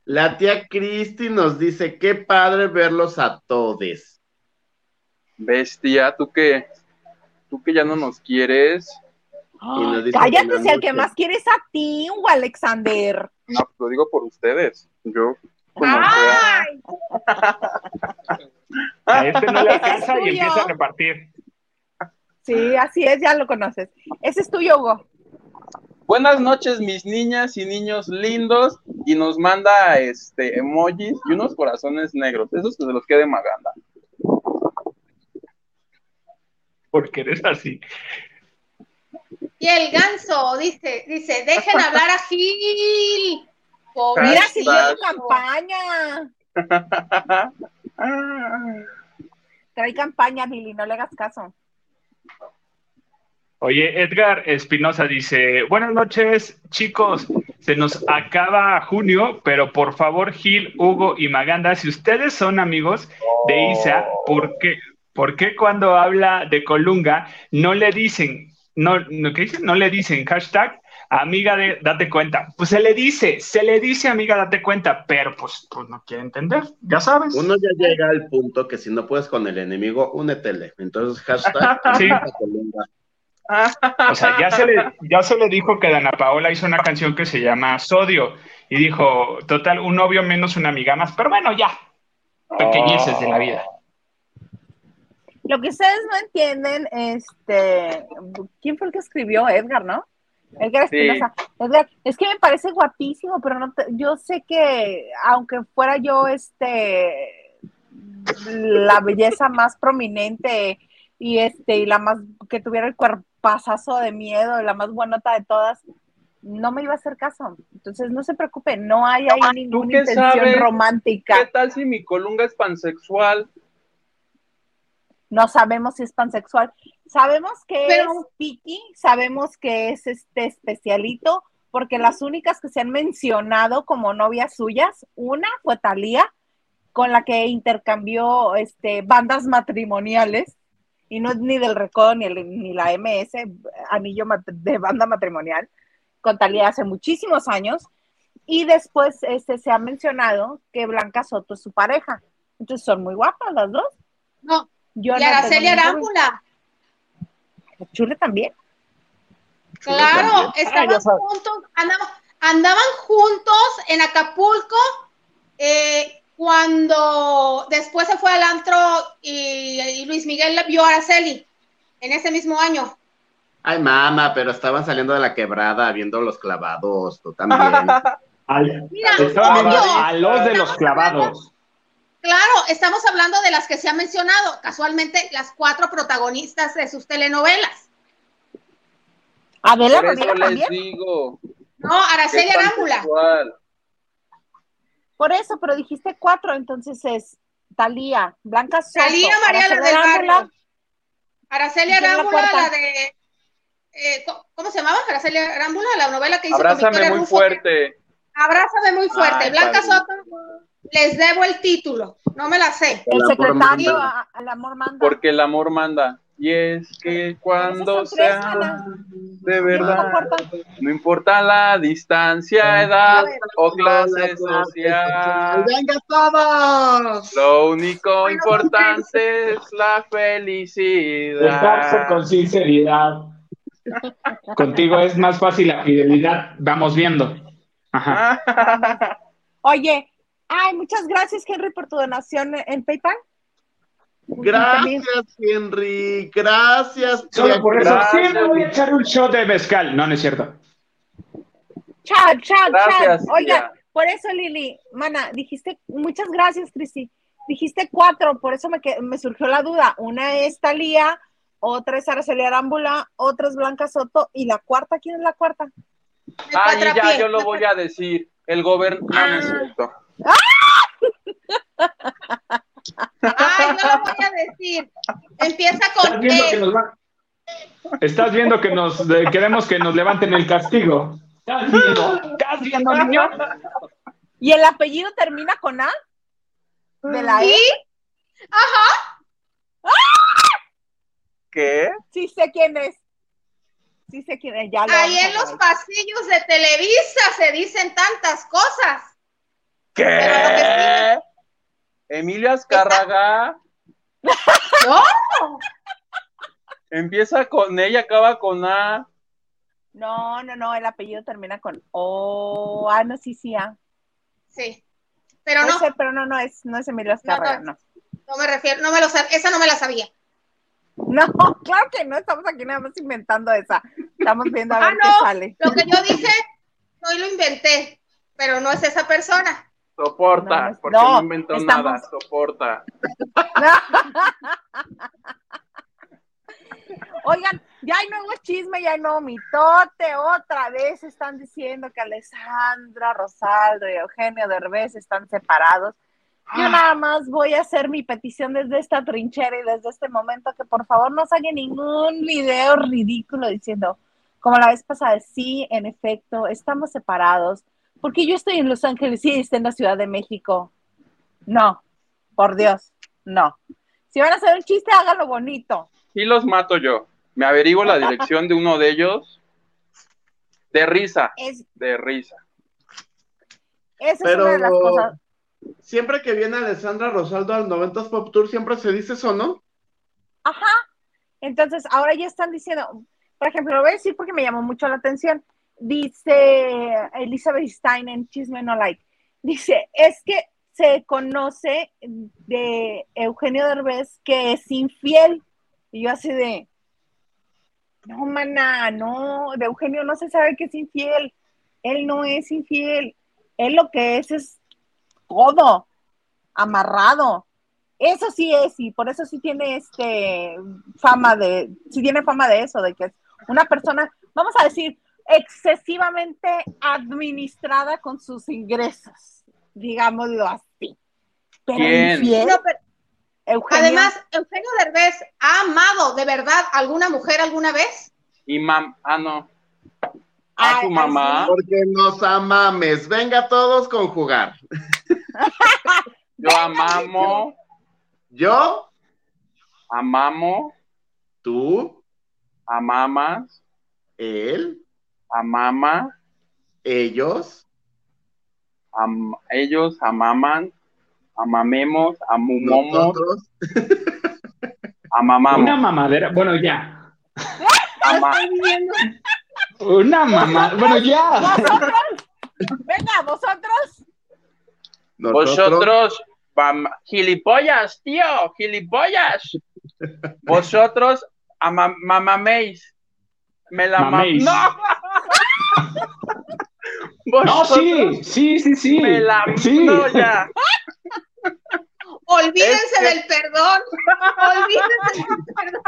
La tía Cristi nos dice, qué padre verlos a todos.
Bestia, ¿tú qué? ¿Tú que ya no nos quieres?
Nos
Cállate, si al que más quieres a ti, Hugo Alexander.
No, pues lo digo por ustedes. Yo, sea.
¡Ay!
A este no le
es
alcanza y empieza a repartir.
Sí, así es, ya lo conoces. Ese es tuyo, Hugo.
Buenas noches, mis niñas y niños lindos. Y nos manda este emojis y unos corazones negros. Esos que se los quede Maganda.
Porque eres así.
Y el ganso dice, dice, dejen hablar a Gil.
Mira,
Hashtag.
siguiendo campaña. Trae campaña, Lili, no le hagas caso.
Oye, Edgar Espinosa dice, buenas noches, chicos. se nos acaba junio, pero por favor, Gil, Hugo y Maganda, si ustedes son amigos de Isa, ¿por qué, por qué cuando habla de Colunga no le dicen, no, ¿qué dicen? No le dicen hashtag amiga de date cuenta. Pues se le dice, se le dice amiga date cuenta, pero pues, pues no quiere entender, ya sabes.
Uno ya llega al punto que si no puedes con el enemigo, únetele. Entonces, hashtag.
Sí.
Colunga.
O sea, ya se, le, ya se le dijo que Dana Paola hizo una canción que se llama Sodio y dijo, total, un novio menos una amiga más, pero bueno, ya, pequeñeces de la vida.
Lo que ustedes no entienden, este, ¿quién fue el que escribió? Edgar, ¿no? Edgar
Sí.
Espinosa. Edgar, es que me parece guapísimo, pero no te- yo sé que aunque fuera yo este la belleza más prominente y este y la más que tuviera el cuerpazazo de miedo, la más buenota de todas, no me iba a hacer caso. Entonces no se preocupe, no hay ahí ninguna
qué
intención
sabes?
romántica.
¿Qué tal si mi colunga es pansexual?
No sabemos si es pansexual. Sabemos que
Pero-
es piqui, sabemos que es este especialito, porque las únicas que se han mencionado como novias suyas, una fue Talía, con la que intercambió este, bandas matrimoniales, y no es ni del Recodo ni, el- ni la MS, anillo de banda matrimonial, con Talía hace muchísimos años, y después este, se ha mencionado que Blanca Soto es su pareja. Entonces son muy guapas las dos.
No,
Yo
y
no
Araceli
ningún-
Arámbula.
Chule también.
Claro,
Ah,
estaban juntos, andaban, andaban juntos en Acapulco eh, cuando después se fue al antro y, y Luis Miguel le vio a Araceli en ese mismo año.
Ay, mamá, pero estaban saliendo de la quebrada viendo los clavados, tú también.
Al-
Mira,
estaban
obvio.
viendo a los de los clavados.
Claro, estamos hablando de las que se han mencionado, casualmente las cuatro protagonistas de sus telenovelas.
Adela
Por eso
Rodríguez
les
también.
digo.
No, Araceli Arámbula.
pansexual.
Por eso, pero dijiste cuatro, entonces es Talía, Blanca Soto,
Talía María la del barrio. Araceli
¿Y quién es la
Arámbula, la de. eh, ¿cómo- ¿Cómo se llamaba? Araceli Arámbula, la novela que hizo con
Abrázame
Victoria
muy
Rufo.
fuerte.
Abrázame muy fuerte.
Ay,
Blanca
padre.
Soto, les debo el título. No me la sé.
el
El
secretario, al amor manda.
Porque el amor manda. Y es que cuando sea de
No
verdad, no importa la distancia, edad o clase social,
¡Venga todos!
lo único importante es la felicidad.
Con sinceridad. Contigo es más fácil la fidelidad. Vamos viendo. Ajá.
Oye, ay, muchas gracias, Henry, por tu donación en PayPal.
Gracias, Henry. Gracias.
Solo por eso
Gracias.
me voy a echar un shot de mezcal. No, no es cierto.
Chao, chao, chao. Oiga,
tía.
por eso, Lili, mana, dijiste, muchas gracias, Cristi. Dijiste cuatro, por eso me, que- me surgió la duda. Una es Talía, otra es Araceli Arámbula, otra es Blanca Soto, y la cuarta, ¿quién es la cuarta?
Ay, ya, yo lo voy a decir. El gobernador. No, no es cierto.
Ay, yo lo voy a decir. Empieza
¿Estás
con
viendo que
E.
nos, va- Estás viendo que nos queremos que nos levanten el castigo. ¿Estás viendo? ¿Estás viendo, niño?
¿Y el apellido termina con A? ¿De la E?
¿Sí?
¿Qué?
Sí sé quién es. Sí sé quién es, ya lo
Ahí en los pasillos de Televisa se dicen tantas cosas.
¿Qué?
Pero lo que
Emilia Azcárraga
¿No?
empieza con ella, acaba con A.
No, no, no, el apellido termina con O. Ah, no, sí, sí, ah.
Sí. Pero
Puede
no,
ser, pero no, no es, no es Emilio Azcárraga, no.
no me refiero, no me lo sab- esa no me la sabía.
No, claro que no, estamos aquí nada más inventando esa. Estamos viendo a ver
Ah,
qué
no.
sale.
Lo que yo dije, no lo inventé, pero no es esa persona.
Soporta,
No,
porque no,
no,
inventó
estamos-
nada. Soporta.
Oigan, ya hay nuevo chisme, ya hay nuevo mitote, otra vez están diciendo que Alessandra Rosaldo y Eugenio Derbez están separados. Yo nada más voy a hacer mi petición desde esta trinchera y desde este momento que por favor no saquen ningún video ridículo diciendo como la vez pasada, sí, en efecto, estamos separados, porque yo estoy en Los Ángeles y está en la Ciudad de México. No, por Dios, no. Si van a hacer un chiste, háganlo bonito.
Y los mato yo. Me averiguo la dirección de uno de ellos. De risa,
Es,
de risa.
esa es
Pero
una de las cosas.
siempre que viene Alessandra Rosaldo al 90s Pop Tour, siempre se dice eso, ¿no?
Ajá. Entonces, ahora ya están diciendo, por ejemplo, lo voy a decir porque me llamó mucho la atención. Dice Elizabeth Stein en Chisme No Like. Dice, es que se conoce de Eugenio Derbez que es infiel. Y yo así de, no, mana, no, de Eugenio no se sabe que es infiel. Él no es infiel. Él lo que es es codo, amarrado. Eso sí es, y por eso sí tiene este fama de, sí tiene fama de eso, de que es una persona, vamos a decir, excesivamente administrada con sus ingresos, digámoslo así. Pero infiel,
No, pero
Eugenio,
además, Eugenio Derbez ha amado de verdad a alguna mujer alguna vez.
Y mam, ah, no.
ay,
A su
ay,
mamá.
sí.
Porque nos amames. Venga todos con jugar.
Yo amamo,
Yo,
amamo,
tú,
amamas,
él,
amama,
ellos,
am- ellos amaman, amamemos, amumomos,
nosotros.
amamamos.
Una mamadera. Bueno, ya.
ama-
Una mamá. Bueno, ya.
Vosotros, venga, vosotros,
Nosotros.
Vosotros, gilipollas, tío, gilipollas. Vosotros, ama- mamaméis. Me la mam-
Maméis.
¡No!
No, sí, sí, sí, sí.
me la
Sí.
no, ya.
Olvídense
Es que-
del perdón. Olvídense del perdón.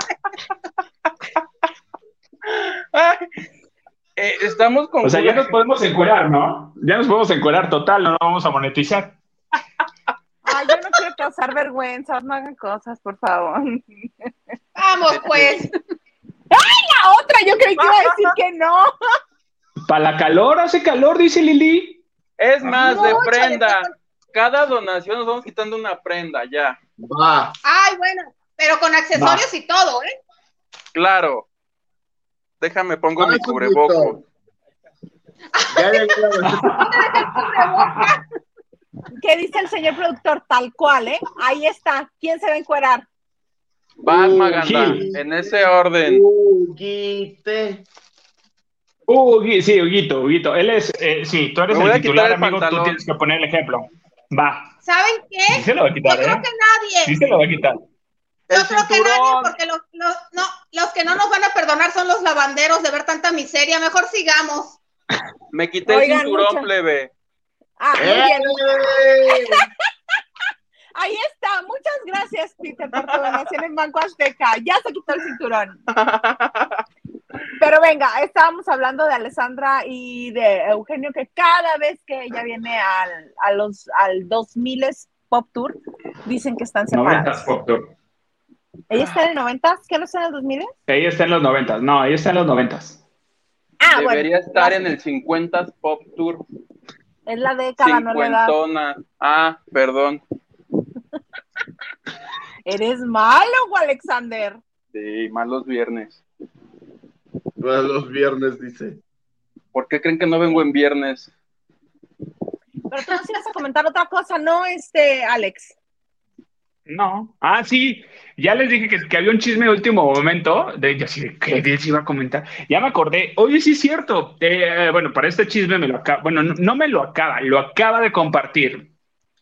Ay, eh, estamos con
O sea, ya nos podemos encuerar, ¿no? Ya nos podemos encuerar total, no nos vamos a monetizar.
ay, yo no quiero causar vergüenza, no hagan cosas, por favor.
Vamos, pues.
La otra, yo creí que iba a decir que no.
Para la calor, hace calor, dice Lili.
Es más, de prenda.
chale,
Cada donación nos vamos quitando una prenda, ya.
Va.
Ay, bueno, pero con accesorios y todo, ¿eh?
Claro. Déjame, pongo mi
Ay,
cubrebocas.
Julito. Ya llegó la-
¿Qué dice el señor productor? Tal cual, ¿eh? Ahí está. ¿Quién se va a encuerar?
Vas,
Uh,
Maganda, en ese orden.
Huguite.
Hugo, sí, Huguito, Huguito. Él es, eh, sí, tú eres el titular,
el
amigo, tú tienes que poner el ejemplo. Va.
¿Saben qué?
Sí se lo va a
Yo
quitar,
creo
¿eh?
que nadie.
Sí se lo va a quitar.
El
Yo creo que nadie, porque los, los- no, los que no nos van a perdonar son los lavanderos de ver tanta miseria. Mejor sigamos.
Me quité
Oigan,
el cinturón,
mucha-
plebe.
Ah, muy
¡Eh!
bien. Ahí está. Muchas gracias, Peter, por tu donación en Banco Azteca. Ya se quitó el cinturón. Pero venga, estábamos hablando de Alessandra y de Eugenio, que cada vez que ella viene al, a los, al 2000 Pop Tour, dicen que están separados.
90 Pop Tour.
¿Ella está en el 90? ¿Qué no está en el 2000?
Ella está en los 90. No, ella está en los 90.
Ah,
Debería
bueno.
estar en el 50 Pop Tour.
Es la década, no la.
Ah, perdón.
Eres malo, Alexander.
Sí, malos viernes.
Los viernes, dice.
¿Por qué creen que no vengo en viernes?
Pero tú nos ibas a comentar otra cosa, ¿no, este, Alex?
No. Ah, sí. Ya les dije que, que había un chisme de último momento. De ya sí, que les iba a comentar. Ya me acordé. Oye, sí es cierto. Eh, bueno, para este chisme me lo acaba. Bueno, no, no me lo acaba, lo acaba de compartir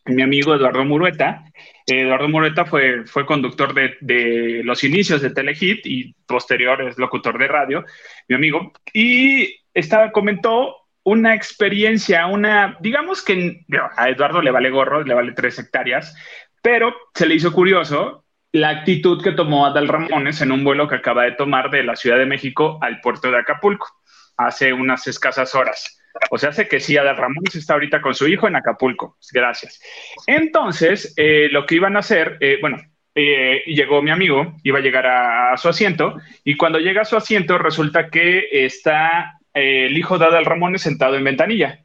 mi amigo Eduardo Murueta. Eduardo Murueta fue, fue conductor de, de los inicios de Telehit y posterior es locutor de radio, mi amigo. Y estaba, comentó una experiencia, una, digamos que a Eduardo le vale gorro, le vale tres hectáreas, pero se le hizo curioso la actitud que tomó Adal Ramones en un vuelo que acaba de tomar de la Ciudad de México al puerto de Acapulco hace unas escasas horas. O sea, hace que sí, Adal Ramones está ahorita con su hijo en Acapulco. Gracias. Entonces, eh, lo que iban a hacer, eh, bueno, eh, llegó mi amigo, iba a llegar a, su asiento, y cuando llega a su asiento resulta que está el hijo de Adal Ramones sentado en ventanilla,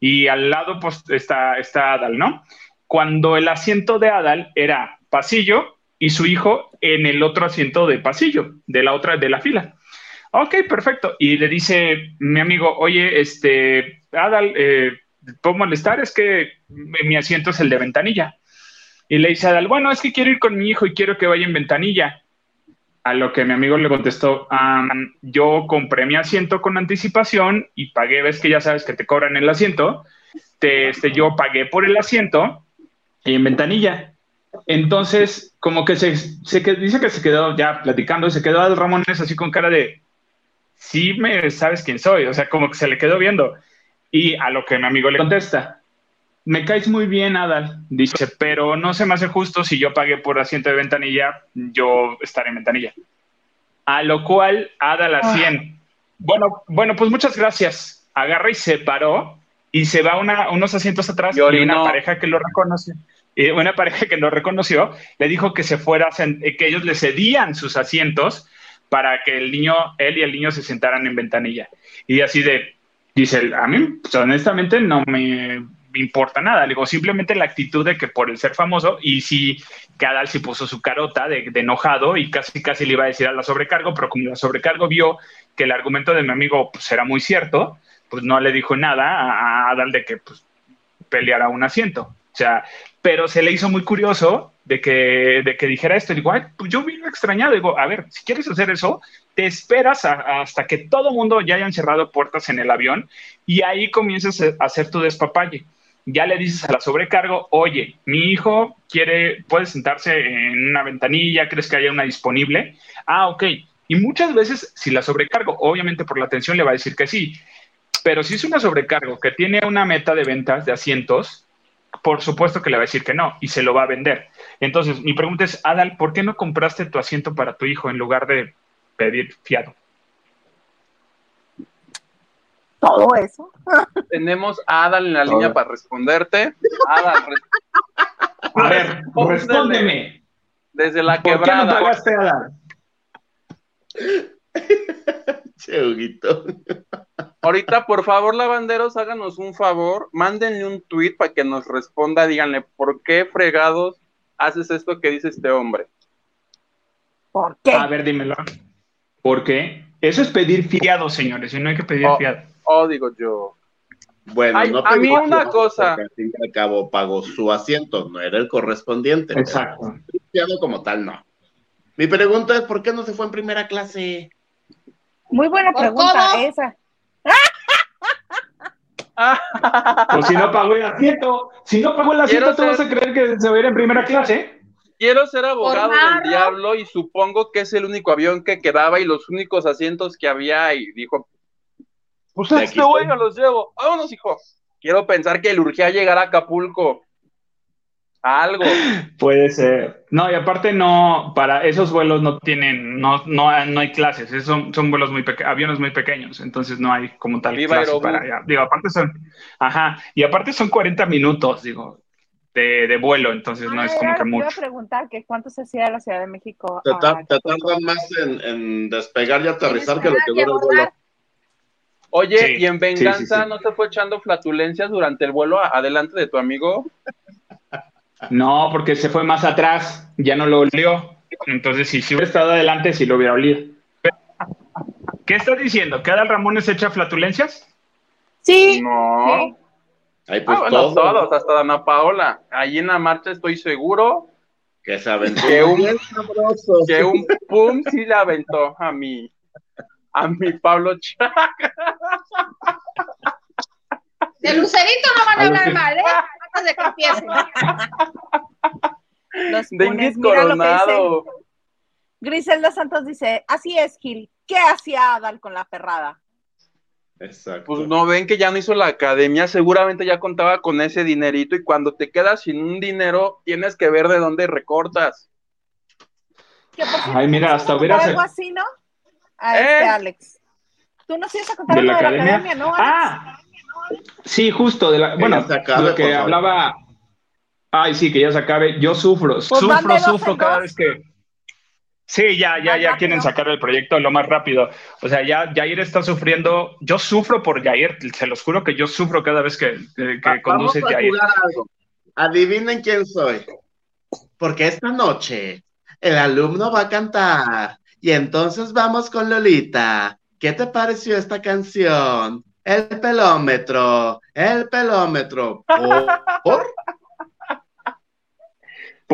y al lado pues está, está Adal, ¿no? Cuando el asiento de Adal era pasillo y su hijo en el otro asiento de pasillo, de la otra, de la fila. Ok, perfecto. Y le dice mi amigo, oye, este, Adal, eh, ¿puedo molestar? Es que mi asiento es el de ventanilla. Y le dice Adal, bueno, es que quiero ir con mi hijo y quiero que vaya en ventanilla. A lo que mi amigo le contestó, "Am, yo compré mi asiento con anticipación y pagué, ves que ya sabes que te cobran el asiento, te, este, yo pagué por el asiento y en ventanilla. Entonces, como que se, se que- dice que se quedó ya platicando, se quedó Adal Ramones así con cara de, sí me sabes quién soy, o sea, como que se le quedó viendo. Y a lo que mi amigo le contesta, me caes muy bien, Adal, dice, pero no se me hace justo si yo pagué por asiento de ventanilla, yo estaré en ventanilla. A lo cual Adal a 100. Bueno, bueno, pues muchas gracias. Agarra y se paró y se va a una- unos asientos atrás
Y
una pareja que lo reconoció. Y una pareja que lo reconoció le dijo que se fuera, eh, que ellos le cedían sus asientos para que el niño, él y el niño se sentaran en ventanilla. Y así de, dice, a mí, pues, honestamente, no me importa nada. Le digo, simplemente la actitud de que por el ser famoso, y sí, que Adal sí puso su carota de, de enojado y casi, casi le iba a decir a la sobrecargo, pero como la sobrecargo vio que el argumento de mi amigo pues, era muy cierto, pues no le dijo nada a, a Adal de que pues, peleara un asiento. O sea, pero se le hizo muy curioso de que, de que dijera esto. Digo, ay, pues yo vine extrañado. Digo, a ver, si quieres hacer eso, te esperas hasta que todo mundo ya hayan cerrado puertas en el avión y ahí comienzas a hacer tu despapalle. Ya le dices a la sobrecargo, oye, mi hijo quiere, puede sentarse en una ventanilla, ¿crees que haya una disponible? Ah, ok. Y muchas veces, si la sobrecargo, obviamente por la atención le va a decir que sí. Pero si es una sobrecargo que tiene una meta de ventas de asientos, por supuesto que le va a decir que no y se lo va a vender. Entonces, mi pregunta es, Adal, ¿por qué no compraste tu asiento para tu hijo en lugar de pedir fiado?
Todo eso.
Tenemos a Adal en la línea para responderte. Adal, re-
A ver, respóndeme.
desde la
¿Por qué no
quebrada.
pagaste, Adal?
Che, Huguito.
Ahorita, por favor, lavanderos, háganos un favor, mándenle un tweet para que nos responda, díganle, ¿por qué fregados haces esto que dice este hombre?
¿Por qué?
A ver, dímelo. ¿Por qué? Eso es pedir fiado, señores, y no hay que pedir
Oh.
fiado.
Oh, digo yo.
Bueno,
Ay,
no
a mí una
fiado,
cosa.
Al fin y al cabo pagó su asiento, no era el correspondiente.
Exacto.
pero fiado como tal, no. Mi pregunta es: ¿por qué no se fue en primera clase?
Muy buena
¿Por
pregunta
cómo?
esa.
Pues si no pagó el asiento, si no pagó el asiento,
Quiero
¿tú vas a creer que se va a ir en primera clase?
Quiero ser abogado del diablo y supongo que es el único avión que quedaba y los únicos asientos que había y dijo, pues
aquí
este güey me los llevo. Vámonos, hijo. Quiero pensar que le urgía llegar a Acapulco. Algo.
Puede ser. No, y aparte no, para esos vuelos no tienen, no, no, no hay clases, esos son, son vuelos muy pequeños, aviones muy pequeños, entonces no hay como tal
Viva
clase
Aerobús.
para allá. Digo, aparte son, ajá, y aparte son 40 minutos, digo, de, de vuelo, entonces no
Ah,
es como
era
que
lo iba a
mucho.
preguntar que cuánto se hacía de la Ciudad de México.
Te,
a
tar- te tardan más en, en despegar y aterrizar que lo que dura el vuelo.
Oye,
Sí,
y en
sí, sí,
venganza
sí.
no te fue echando flatulencias durante el vuelo adelante de tu amigo.
No, porque se fue más atrás, ya no lo olió, entonces si, si hubiera estado adelante, sí lo hubiera olido. ¿Qué estás diciendo? ¿Que Adal Ramones echa flatulencias?
Sí,
No.
sí.
Ahí pues
Ah, bueno,
todo.
todos, hasta Ana Paola. Ahí en la marcha estoy seguro
Que se aventó.
Que un- que un pum sí le aventó a mi, a mi Pablo Cha.
De Lucerito no van a
A
hablar mal, ¿eh? Antes de que empiecen.
Los lo que dice.
Coronado.
Griselda Santos dice, así es, Gil. ¿Qué hacía Adal con la perrada?
Exacto.
Pues no ven que ya no hizo la academia, seguramente ya contaba con ese dinerito y cuando te quedas sin un dinero tienes que ver de dónde recortas.
Que por cierto,
Ay, mira,
¿no
hasta hubiera
algo así, ¿no? A
¿Eh?
este Alex. Tú nos ibas a contar
¿De
algo
la
de la
academia?
academia, ¿no? Alex?
Ah, sí, justo, de la, bueno, lo que hablaba, Ay, sí, que ya se acabe. Yo sufro, sufro,
dos
sufro
en
cada
dos.
vez que. Sí, ya, ya, ya quieren sacar el proyecto lo más rápido. O sea, ya Jair está sufriendo. Yo sufro por Jair, se los juro que yo sufro cada vez que, que- que
Va-
conduce
Vamos a
Jair.
jugar algo. Adivinen quién soy. Porque esta noche el alumno va a cantar. Y entonces vamos con Lolita. ¿Qué te pareció esta canción? El pelómetro, el pelómetro. ¿Por? ¿Por?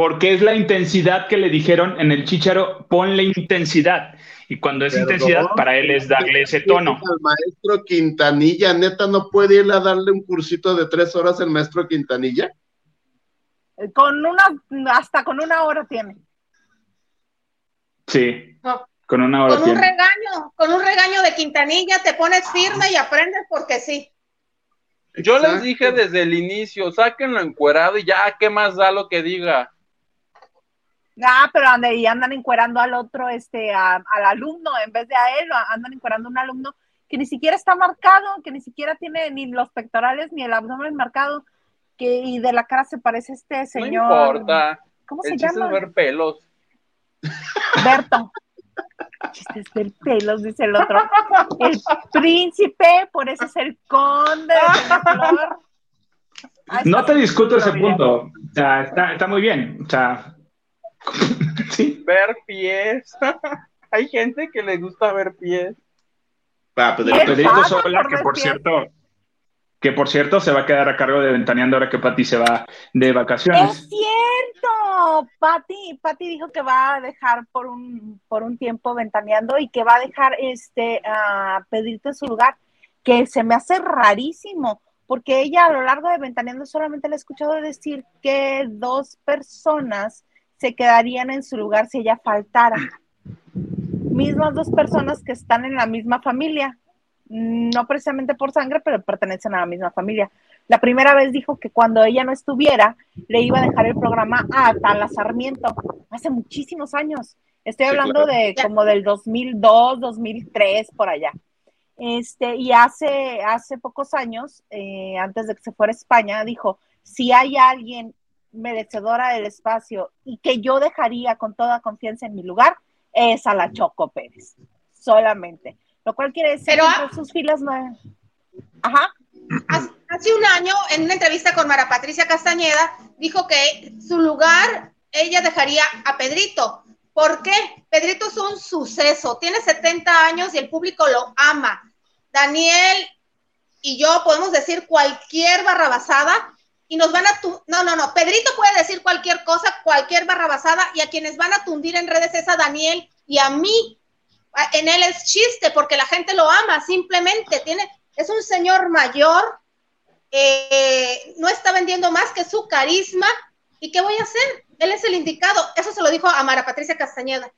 Porque es la intensidad que le dijeron en el chicharo, ponle intensidad. Y cuando es
Perdón.
intensidad, para él es darle ese tono.
Al maestro Quintanilla, neta, ¿no puede ir a darle un cursito de tres horas el maestro Quintanilla?
Con una, hasta con una hora tiene.
Sí,
No.
con una hora
Con un regaño, con un regaño de Quintanilla te pones firme y aprendes porque sí.
Yo les dije desde el inicio, sáquenlo encuerado y ya, ¿qué más da lo que diga?
Ah, pero ande- y andan encuerando al otro, este, a- al alumno, en vez de a él, andan encuerando a un alumno que ni siquiera está marcado, que ni siquiera tiene ni los pectorales ni el abdomen marcado, que y de la cara se parece este señor.
No importa.
¿Cómo se
El chiste
llama?
es ver pelos.
Berto. Chistes del pelos, dice el otro. El príncipe, por eso es el conde de. Ahí
No te discuto ese punto. O sea, está, está muy bien. O sea, sí.
Ver pies. Hay gente que le gusta ver pies.
Pa, pues,
¿Y el
Pedrito
pato
Sola,
por
que por
pies?
cierto, que por cierto se va a quedar a cargo de Ventaneando ahora que Pati se va de
Es
vacaciones.
cierto, Pati, Pati dijo que va a dejar por un, por un tiempo ventaneando y que va a dejar este a pedirte su lugar, que se me hace rarísimo, porque ella a lo largo de ventaneando solamente le he escuchado decir que dos personas se quedarían en su lugar si ella faltara. Mismas dos personas que están en la misma familia, no precisamente por sangre, pero pertenecen a la misma familia. La primera vez dijo que cuando ella no estuviera, le iba a dejar el programa a Tala Sarmiento, hace muchísimos años. Estoy
Sí,
hablando
claro.
de como del 2002, 2003, por allá. Este, y hace, hace pocos años, eh, antes de que se fuera a España, dijo, si hay alguien merecedora del espacio y que yo dejaría con toda confianza en mi lugar, es a la Choco Pérez, solamente. Lo cual quiere decir
Pero,
que sus filas no... Ajá.
Hace un año, en una entrevista con Mara Patricia Castañeda, dijo que su lugar ella dejaría a Pedrito. ¿Por qué? Pedrito es un suceso, tiene 70 años y el público lo ama. Daniel y yo podemos decir cualquier barrabasada y nos van a... tu- No, no, no, Pedrito puede decir cualquier cosa, cualquier barrabasada y a quienes van a tundir en redes es a Daniel y a mí. En él es chiste porque la gente lo ama, simplemente tiene... Es un señor mayor, eh, no está vendiendo más que su carisma. ¿Y qué voy a hacer? Él es el indicado. Eso se lo dijo a Mara Patricia Castañeda.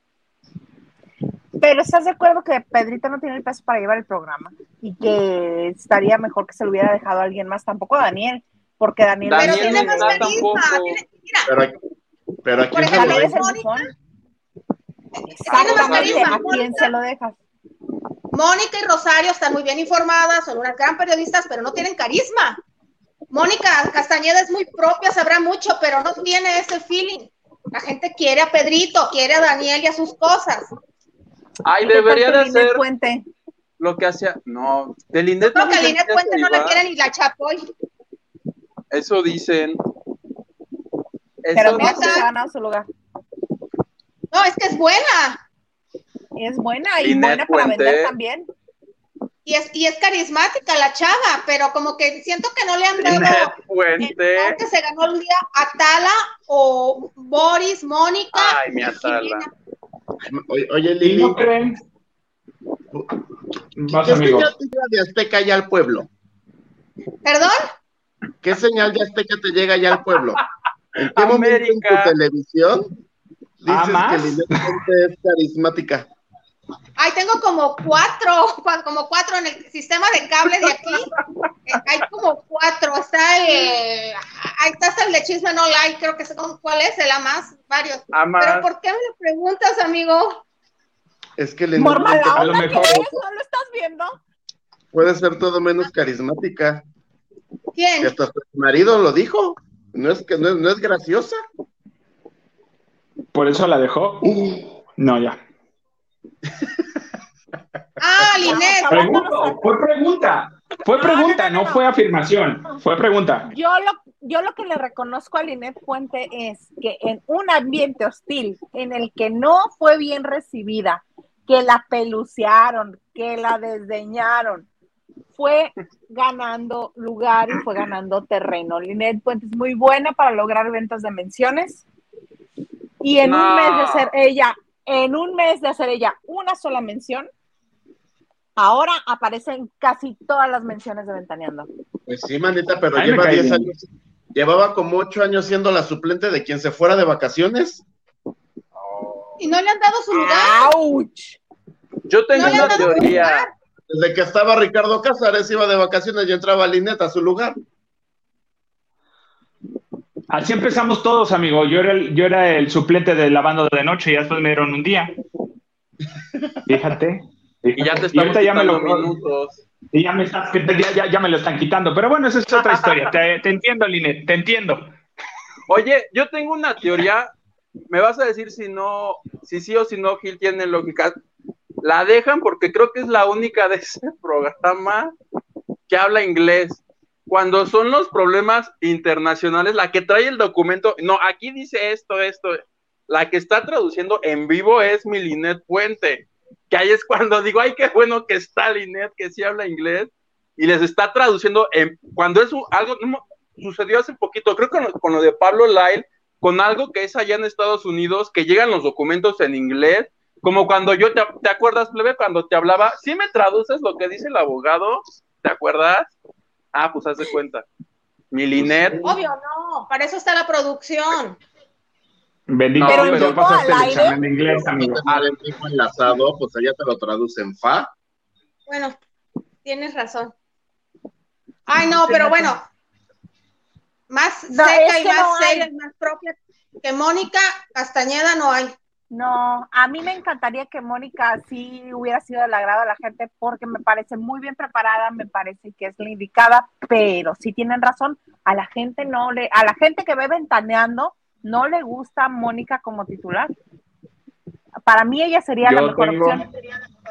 Pero ¿estás de acuerdo que Pedrito no tiene el peso para llevar el programa? Y que estaría mejor que se lo hubiera dejado a alguien más, tampoco a Daniel, porque Daniel,
Daniel
Pero tiene
no
más carisma.
tampoco.
tiene- mira,
Pero, pero ¿a
Por
quién se
ejemplo,
lo
Daniel es
deja?
el bufón.
tiene más
Exactamente,
carisma.
¿a quién se lo dejas?
Mónica y Rosario están muy bien informadas, son unas gran periodistas, pero no tienen carisma. Mónica Castañeda es muy propia, sabrá mucho, pero no tiene ese feeling. La gente quiere a Pedrito, quiere a Daniel y a sus cosas.
Ay,
¿Qué
debería de
Puente?
lo que hacía. No, de Lindet
No,
no
que Puente no le
igual.
quiere ni la chapoy.
Eso dicen.
Pero
Eso
mira
neta.
cómo se ha ganado su lugar.
No, es que es buena.
Es buena y
Linet
buena para
Puente.
vender también.
Y es, y es carismática la chava, pero como que siento que no le han dado el
Puente.
que se ganó un día Atala o Boris, Mónica.
Ay, mi Atala.
Oye, oye,
¿Y
Lili,
no creen? Vas,
¿qué
amigo.
señal te llega de Azteca ya al pueblo?
¿Perdón?
¿Qué señal de Azteca te llega ya al pueblo? ¿En qué momento en tu televisión dices que Lili Puente es carismática?
Ay, tengo como cuatro, cua- como cuatro en el sistema de cable de aquí. Eh, Hay como cuatro. Está el, ahí está hasta el de Chisme No Like, creo que sé cuál es, el a más, varios.
Amas.
Pero ¿por qué me lo preguntas, amigo?
Es que Lili
Por mala
a lo
onda, ¿qué
mejor-?
¿No lo estás viendo?
puede ser todo menos carismática. Que
¿Quién?
hasta su marido lo dijo. ¿No es, que, no, es, no es graciosa?
Por eso la dejó. Uh, no, ya.
Ah, Linet.
Pregunto, fue pregunta. Fue pregunta, no, fue afirmación. Fue pregunta.
Yo lo, yo lo que le reconozco a Linet Puente es que en un ambiente hostil en el que no fue bien recibida, que la pelucearon, que la desdeñaron, fue ganando lugar y fue ganando terreno. Linet Puente es muy buena para lograr ventas de menciones. Y en un mes de ser ella, en un mes de hacer ella una sola mención, ahora aparecen casi todas las menciones de Ventaneando.
Pues sí, manita, pero
Ay,
lleva
cae
10
bien.
años. Llevaba como 8 años siendo la suplente de quien se fuera de vacaciones.
Y no le han dado su lugar.
¡Auch!
Yo tengo
No
una teoría.
Desde que estaba Ricardo Cázares iba de vacaciones y entraba Linet a su lugar.
Así empezamos todos, amigo. Yo era el, yo era el suplente de la banda de noche y después me dieron un día. Fíjate.
Y ya te
Y
estamos
ahorita ya me lo
minutos.
y ya me, estás- ya- ya me lo están quitando. Pero bueno, esa es otra historia. Te, te entiendo, Linet, te entiendo.
Oye, yo tengo una teoría. Me vas a decir si no, si sí o si no, Gil tiene lógica. La dejan porque creo que es la única de ese programa que habla inglés. Cuando son los problemas internacionales, la que trae el documento, no, aquí dice esto, esto. La que está traduciendo en vivo es mi Linet Puente. Que ahí es cuando digo, ay, qué bueno que está Linet, que sí habla inglés, y les está traduciendo en, cuando es algo, no, sucedió hace poquito, creo que con lo de Pablo Lyle, con algo que es allá en Estados Unidos, que llegan los documentos en inglés, como cuando yo, te, ¿te acuerdas, plebe, cuando te hablaba? ¿Sí me traduces lo que dice el abogado? ¿Te acuerdas? Ah, pues haz de cuenta. Mi Linet,
Obvio, no. Para eso está la producción.
Bendito,
No, pero
ya
vivo
pasaste
al
el
aire.
examen de inglés, amigo.
Al en vivo enlazado, pues allá te lo traducen fa.
Bueno, tienes razón. Ay, no, pero bueno. Más
No,
seca y más
no
seria más propia que Mónica Castañeda no hay.
No, a mí me encantaría que Mónica sí hubiera sido del agrado de la gente porque me parece muy bien preparada, me parece que es la indicada, pero sí tienen razón, a la gente no le, a la gente que ve ventaneando no le gusta Mónica como titular. Para mí ella sería la mejor
tengo-
opción,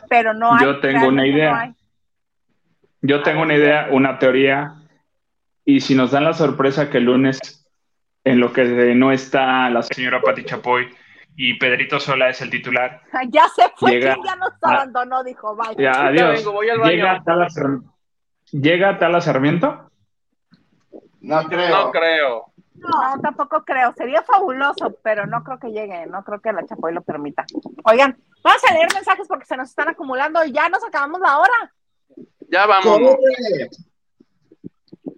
pero no hay.
yo tengo una idea.
no hay.
Yo tengo una idea, una teoría, y si nos dan la sorpresa que el lunes, en lo que no está la señora Pati Chapoy y Pedrito Sola es el titular,
Ya se fue,
Llega
¿quién ya nos
a-
abandonó, dijo, bye.
ya, adiós.
vengo, voy al baño.
Llega Tala, Sar- llega Tala Sarmiento.
No creo.
no creo.
No, tampoco creo. Sería fabuloso, pero no creo que llegue. No creo que la Chapoy lo permita. Oigan, vamos a leer mensajes porque se nos están acumulando y ya nos acabamos la hora.
Ya vamos.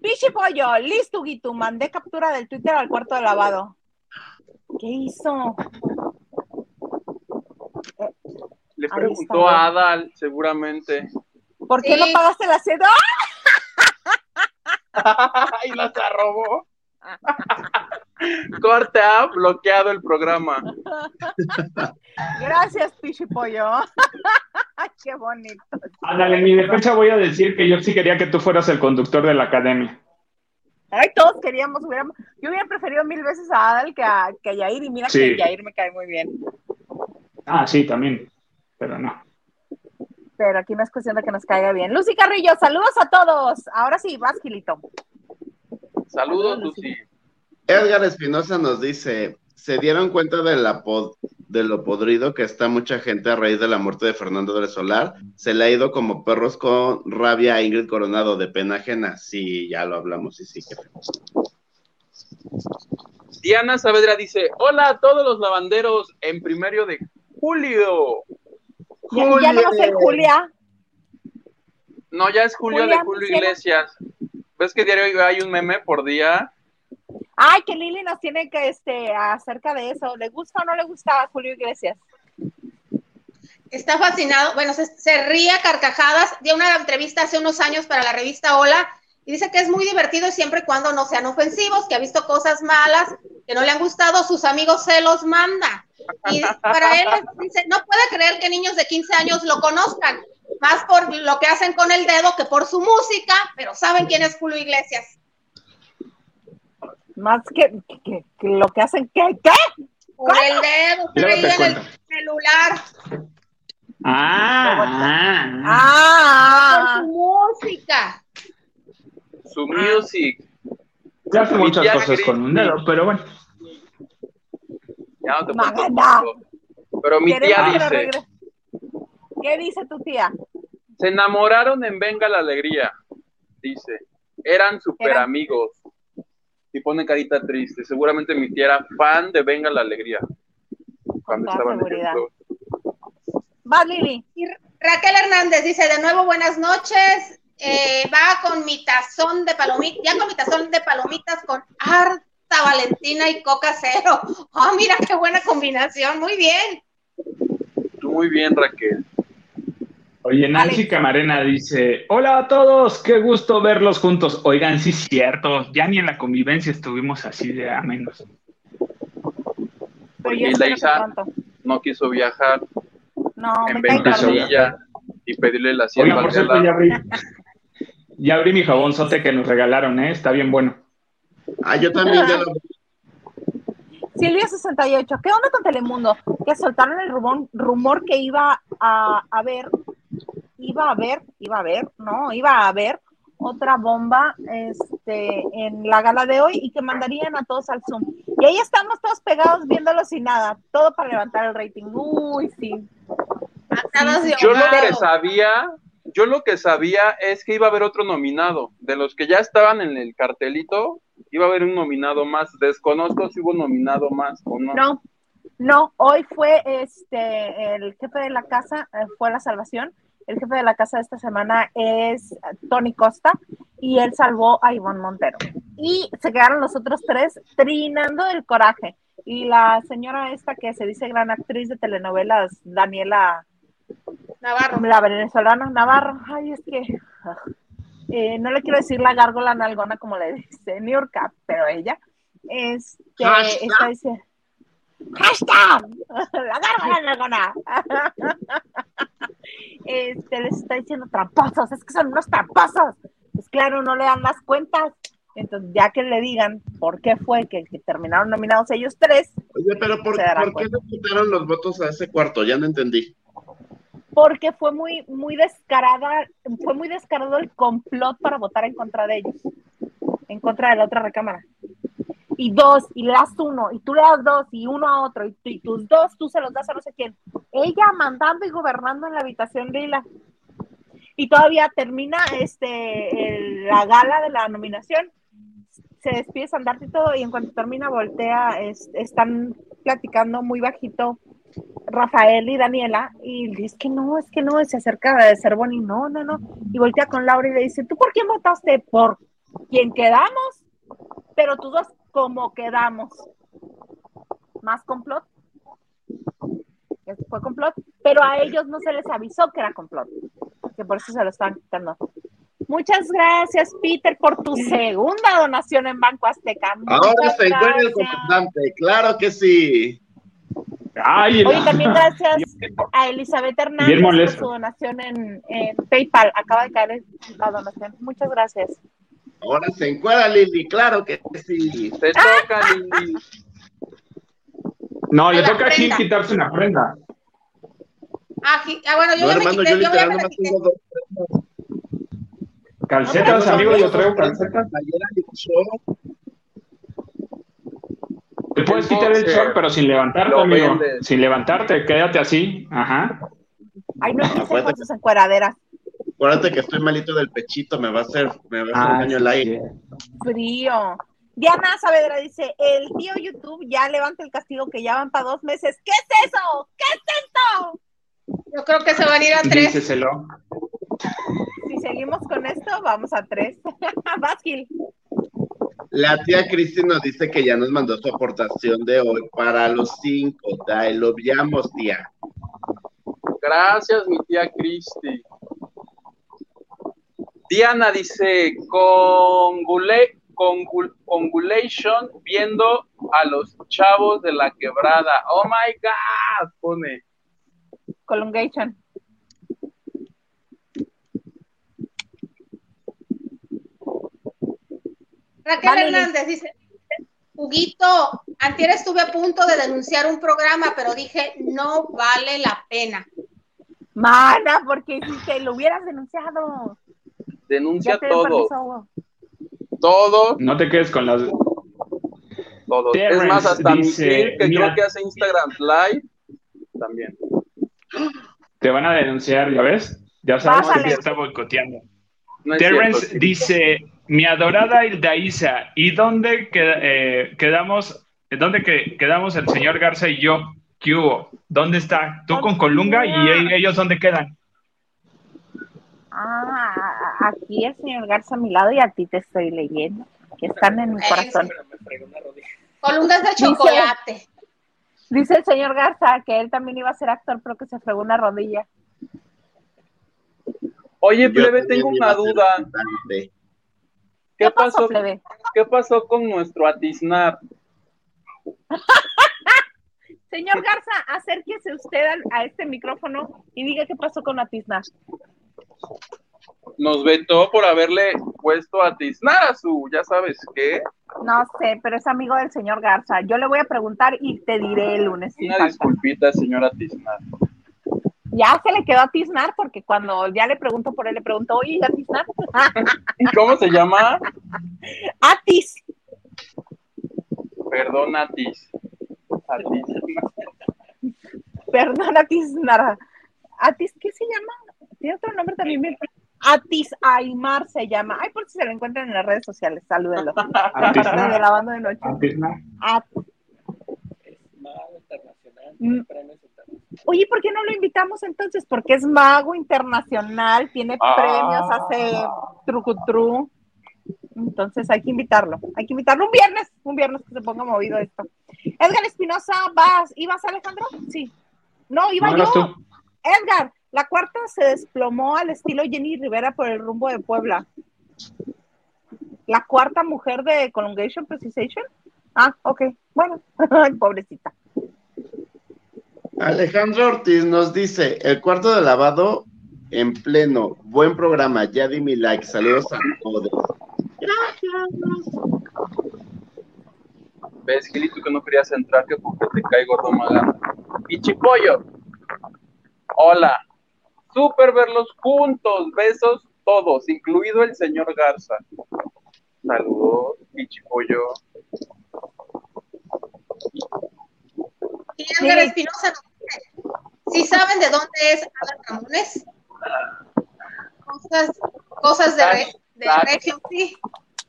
Pichi Pollo, listo, Guitu. Mandé captura del Twitter al cuarto de lavado. ¿Qué hizo?
Le preguntó a Adal, seguramente.
¿Por qué
Sí.
no pagaste la seda?
y la se robó. Corte ha bloqueado el programa.
Gracias, Pichi Pollo. Qué bonito.
Ándale, en mi defensa voy a decir que yo sí quería que tú fueras el conductor de la academia.
Ay, todos queríamos, hubiéramos, yo hubiera preferido mil veces a Adal que a, que a Yair, y mira
Sí.
que Yair me cae muy bien.
Ah, sí, también, pero no.
Pero aquí no es cuestión de que nos caiga bien. Lucy Carrillo, saludos a todos. Ahora sí, vas, Gilito.
Saludos, Lucy.
Edgar Espinosa nos dice, ¿se dieron cuenta de, la pod- de lo podrido que está mucha gente a raíz de la muerte de Fernando del Solar? Se le ha ido como perros con rabia a Ingrid Coronado de pena ajena. Sí, ya lo hablamos, sí, sí. qué feo.
Diana Saavedra dice: Hola a todos los lavanderos en primero de julio.
Ya, ya no Julia.
No, ya es Julio
Julia,
de Julio. Iglesias. ¿Ves que diario hay un meme por día?
Ay, que Lili nos tiene que, este, acerca de eso. ¿Le gusta o no le gusta a Julio Iglesias?
Está fascinado. Bueno, se, se ríe a carcajadas. Dio una entrevista hace unos años para la revista Hola y dice que es muy divertido siempre y cuando no sean ofensivos, que ha visto cosas malas, que no le han gustado, sus amigos se los manda. Y para él dice, no puede creer que niños de 15 años lo conozcan, más por lo que hacen con el dedo que por su música, pero saben quién es Julio Iglesias.
Más que, que- que lo que hacen, ¿qué? ¿Qué?
Con el dedo ahí
te
en el celular,
Ah,
con
Ah,
su música.
Su music.
se hace muchas cosas con un dedo, pero bueno.
Ya no te
Maganda.
Pero mi tía dice,
¿Qué dice tu tía?
se enamoraron en Venga la Alegría. Dice, eran super amigos. Y pone carita triste. Seguramente mi tía era fan de Venga la Alegría. Cuando
toda
estaban en el
seguridad. Va, Lili.
Y Raquel Hernández dice, de nuevo, buenas noches. Eh, va con mi tazón de palomitas, ya con mi tazón de palomitas con harta Valentina y Coca Cero. Oh, mira qué buena combinación, muy bien.
Tú muy bien, Raquel.
Oye, Nancy
Alex.
Camarena dice, hola a todos, qué gusto verlos juntos. Oigan, sí es cierto, ya ni en la convivencia estuvimos así de a menos.
Y Leisa
pronto.
no quiso viajar
No,
en. Ventanilla y pedirle la
por cierto, ya
lado.
abrí, ya abrí mi jabonzote que nos regalaron, ¿eh? Está bien bueno.
Ah, yo también ya lo
Silvia 68, ¿qué onda con Telemundo? Que soltaron el rumor, rumor que iba a haber, iba a haber, iba a haber, no, iba a haber otra bomba este, en la gala de hoy y que mandarían a todos al Zoom. Y ahí estamos todos pegados viéndolo sin nada, todo para levantar el rating. Uy, sí.
Yo lo
ahogado.
que sabía, yo lo que sabía es que iba a haber otro nominado. De los que ya estaban en el cartelito, iba a haber un nominado más. Desconozco si hubo nominado más o no.
No, no, hoy fue este el jefe de la casa, eh, fue la salvación. El jefe de la casa de esta semana es Tony Costa y él salvó a Ivonne Montero. Y se quedaron los otros tres trinando del coraje. Y la señora esta que se dice gran actriz de telenovelas, Daniela,
Navarro.
la venezolana Navarro, ay, es que ah, eh, no le quiero decir la gárgola nalgona como le dice New York, pero ella este, está diciendo hashtag la gárgola nalgona este, les está diciendo tramposos, es que son unos tramposos pues claro, no le dan las cuentas entonces ya que le digan por qué fue que, que terminaron nominados ellos tres
Oye, pero ¿por, ¿por qué le quitaron los votos a ese cuarto? Ya no entendí.
Porque fue muy, muy descarada, fue muy descarado el complot para votar en contra de ellos, en contra de la otra recámara. Y dos, y le das uno, y tú le das dos, y uno a otro, y, tus dos tú se los das a no sé quién. Ella mandando y gobernando en la habitación de Hila. Y todavía termina este la gala de la nominación, se despide Sandarte y todo, y en cuanto termina voltea, es- están platicando muy bajito Rafael y Daniela, y dice que no, es que no, y se acerca de ser Bonnie, no, no, no, y voltea con Laura y le dice, ¿tú por quién votaste? Por quien quedamos, pero tú dos, como quedamos? ¿Más complot? Fue complot, pero a ellos no se les avisó que era complot, que por eso se lo estaban quitando. Muchas gracias, Peter, por tu segunda donación en Banco Azteca.
Ahora se encuentra el comandante, claro que sí.
Ay,
Oye, también gracias a Elizabeth Hernández por su donación en, en PayPal. Acaba de caer la donación. Muchas gracias.
Ahora se encuentra Lili, claro que sí.
Te toca, Lili.
No, le toca a Gil quitarse una prenda.
Ah, ah, bueno, yo
No,
ya me
hermano,
quité,
yo
yo ya me la quité.
Calcetas, amigo, yo traigo calcetas. Te puedes quitar el short, pero sin levantarte, amigo.
vendes.
Sin levantarte, quédate así. Ajá.
Ay, no
Acuérdate.
con sus encueraderas.
Acuérdate que estoy malito del pechito, me va a hacer, me va a hacer
Ah,
daño
sí,
el aire.
Frío. Diana Saavedra dice, el tío YouTube ya levanta el castigo que ya van para dos meses. ¿Qué es eso? ¿Qué es esto?
Yo creo que se van a ir a tres.
Díceselo.
Si seguimos con esto, vamos a tres. Vas, Gil.
La tía Cristi nos dice que ya nos mandó su aportación de hoy para los cinco. Dai, lo viamos, tía.
Gracias, mi tía Cristi. Diana dice, congule, congul- congulation viendo a los chavos de la quebrada. Oh my God, pone.
Colungation.
Raquel
Vale,
Hernández dice, Huguito, antier estuve a punto de denunciar un programa, pero dije, no vale la pena.
Mana, porque si te lo hubieras denunciado.
Denuncia todo,
permiso,
todo,
No te quedes con las.
todo. es más, hasta
dice,
Miquel, que
mira.
creo que hace Instagram Live, también.
Te van a denunciar, ¿ya ves? Ya sabes
Pásale.
que te está boicoteando.
No es
Terrence
cierto, sí.
dice, mi adorada Hildaísa, ¿y dónde queda- eh, quedamos, dónde que, quedamos el señor Garza y yo? ¿Qué hubo? ¿Dónde está? Tú con Colunga y e- ellos dónde quedan?
Ah, aquí el señor Garza a mi lado y a ti te estoy leyendo. Que están en mi corazón.
Colungas de
Dice-
chocolate.
Dice el señor Garza que él también iba a ser actor, pero que se fregó una rodilla.
Oye, plebe, tengo una duda.
cantante.
¿Qué pasó,
plebe?
¿Qué pasó con nuestro Atiznar?
Señor Garza, acérquese usted al- a este micrófono y diga qué pasó con Atizna.
Nos vetó por haberle puesto a Atiznar a su, ya sabes qué.
No sé, pero es amigo del señor Garza. Yo le voy a preguntar y te diré el lunes.
Una disculpita, señora Atiznar.
Ya se le quedó a Tiznar porque cuando ya le pregunto por él, le pregunto, oye, ¿a Tiznar?
¿Cómo se llama?
Atis.
Perdón, Atis. Atis.
Perdona, Tiznar. Atis, ¿qué se llama? Tiene otro nombre también. bien- Atis Aymar se llama. Ay, por si se lo encuentran en las redes sociales, salúdenlo.
Atiznar.
De lavando de noche. At- Mm. Oye, ¿por qué no lo invitamos entonces? Porque es mago internacional, tiene
Ah.
premios, hace trucutru. Entonces hay que invitarlo. Hay que invitarlo un viernes, un viernes que se ponga movido esto. Edgar Espinosa, ¿vas? ¿Ibas, Alejandro? Sí. No, iba
No,
yo.
tú.
Edgar, la cuarta se desplomó al estilo Jenny Rivera por el rumbo de Puebla. La cuarta mujer de Colongation Precisation. Ah, ok. Bueno, pobrecita.
Alejandro Ortiz nos dice, el cuarto de lavado en pleno, buen programa, ya di mi like, saludos a todos.
¿Ves, Gilito, que no querías entrar? Que porque te cae gordo magando. Pichipollo. Hola. Súper verlos juntos. Besos todos, incluido el señor Garza. Saludos, Pichipollo.
Y Edgar
Sí.
Espinosa nos ¿sí saben de dónde es Adal Ramones? Cosas, cosas de, re- de
Tax.
Regio, sí.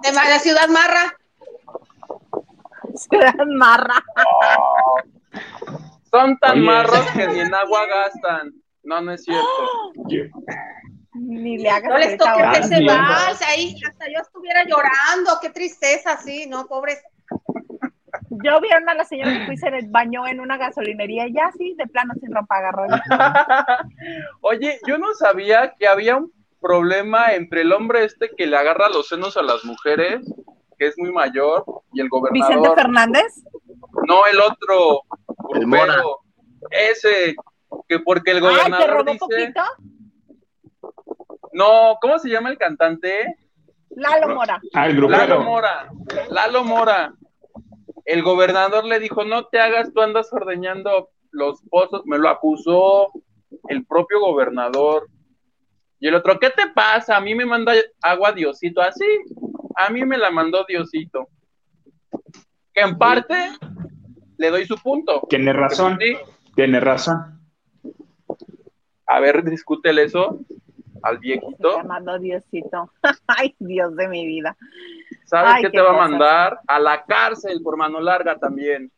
De la ciudad marra.
Ciudad Marra.
Oh. Son tan
Oye,
marros que ni en agua gastan. No, no es cierto.
Ni le hagas
No les toques ese vals, ahí hasta yo estuviera llorando, qué tristeza, sí, no, pobres.
Yo vi a una la señora que fui se bañó en una gasolinería y ya sí, de plano sin ropa agarró.
Oye, yo no sabía que había un problema entre el hombre este que le agarra los senos a las mujeres, que es muy mayor, y el
Vicente
gobernador.
Fernández.
No, el otro.
El Mora.
Ese, que porque el
Ay, que
gobernador
robó
dice.
poquito.
No, ¿cómo se llama el cantante?
Lalo Mora.
Ah, el
Lalo
grupero.
Mora. Lalo Mora. El gobernador le dijo, no te hagas, tú andas ordeñando los pozos. Me lo acusó el propio gobernador. Y el otro, ¿qué te pasa? A mí me manda agua Diosito. Así, a mí me la mandó Diosito. Que en parte le doy su punto.
Tiene razón,
Sí,
tiene razón.
a ver, discútele eso al viejito.
llamando Diosito. Ay, Dios de mi vida.
¿Sabes
Ay,
qué
qué
te va a mandar? A la cárcel por mano larga también.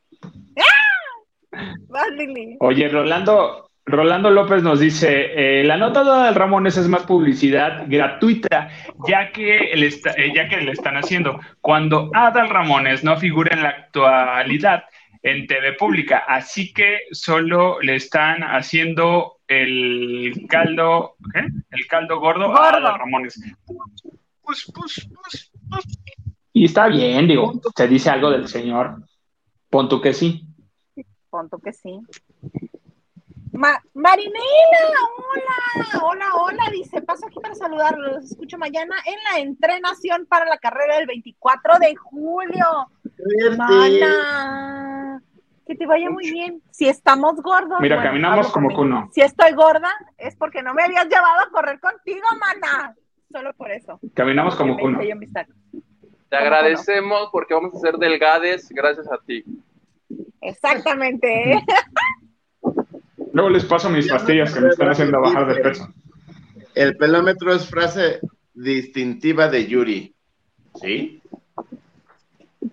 Vas, Lili.
Oye, Rolando, Rolando López nos dice, eh, la nota de Adal Ramones es más publicidad gratuita, ya que, le está- eh, ya que le están haciendo. Cuando Adal Ramones no figura en la actualidad en TV pública, así que solo le están haciendo el caldo, ¿qué? El caldo gordo, a
Gordo.
Adal Ramones. Pues, pues, pues. Y está bien, digo, se dice algo del señor. Pon tú que sí.
Punto que sí. Ma- Marinela, hola, hola, hola, dice, paso aquí para saludarlos, los escucho mañana en la entrenación para la carrera del 24 de julio.
verte.
Mana, que te vaya muy bien. Si estamos gordos.
Mira,
bueno,
caminamos como
conmigo.
cuno.
Si estoy gorda, es porque no me habías llevado a correr contigo, mana. Solo por eso.
Caminamos como
tacos.
Te
¿Cómo
agradecemos porque vamos a ser delgades gracias a ti.
Exactamente.
Luego les paso mis pastillas que me están haciendo bajar de peso.
El pelómetro es frase distintiva de Yuri. ¿Sí?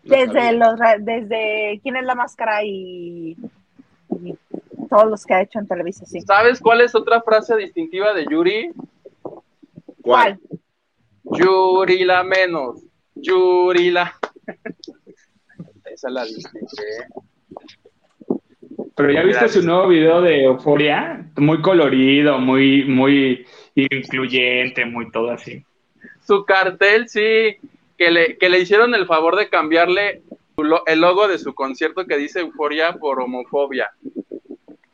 Desde los, desde quién es la máscara y, y todos los que ha hecho en Televisa, sí.
¿Sabes cuál es otra frase distintiva de Yuri?
¿Cuál?
Yuri la menos. Yuri la. Esa la distingue.
Pero ya viste su nuevo video de Euforia, muy colorido, muy, muy incluyente, muy todo así.
Su cartel, sí, que le, que le hicieron el favor de cambiarle el logo de su concierto que dice Euforia por homofobia.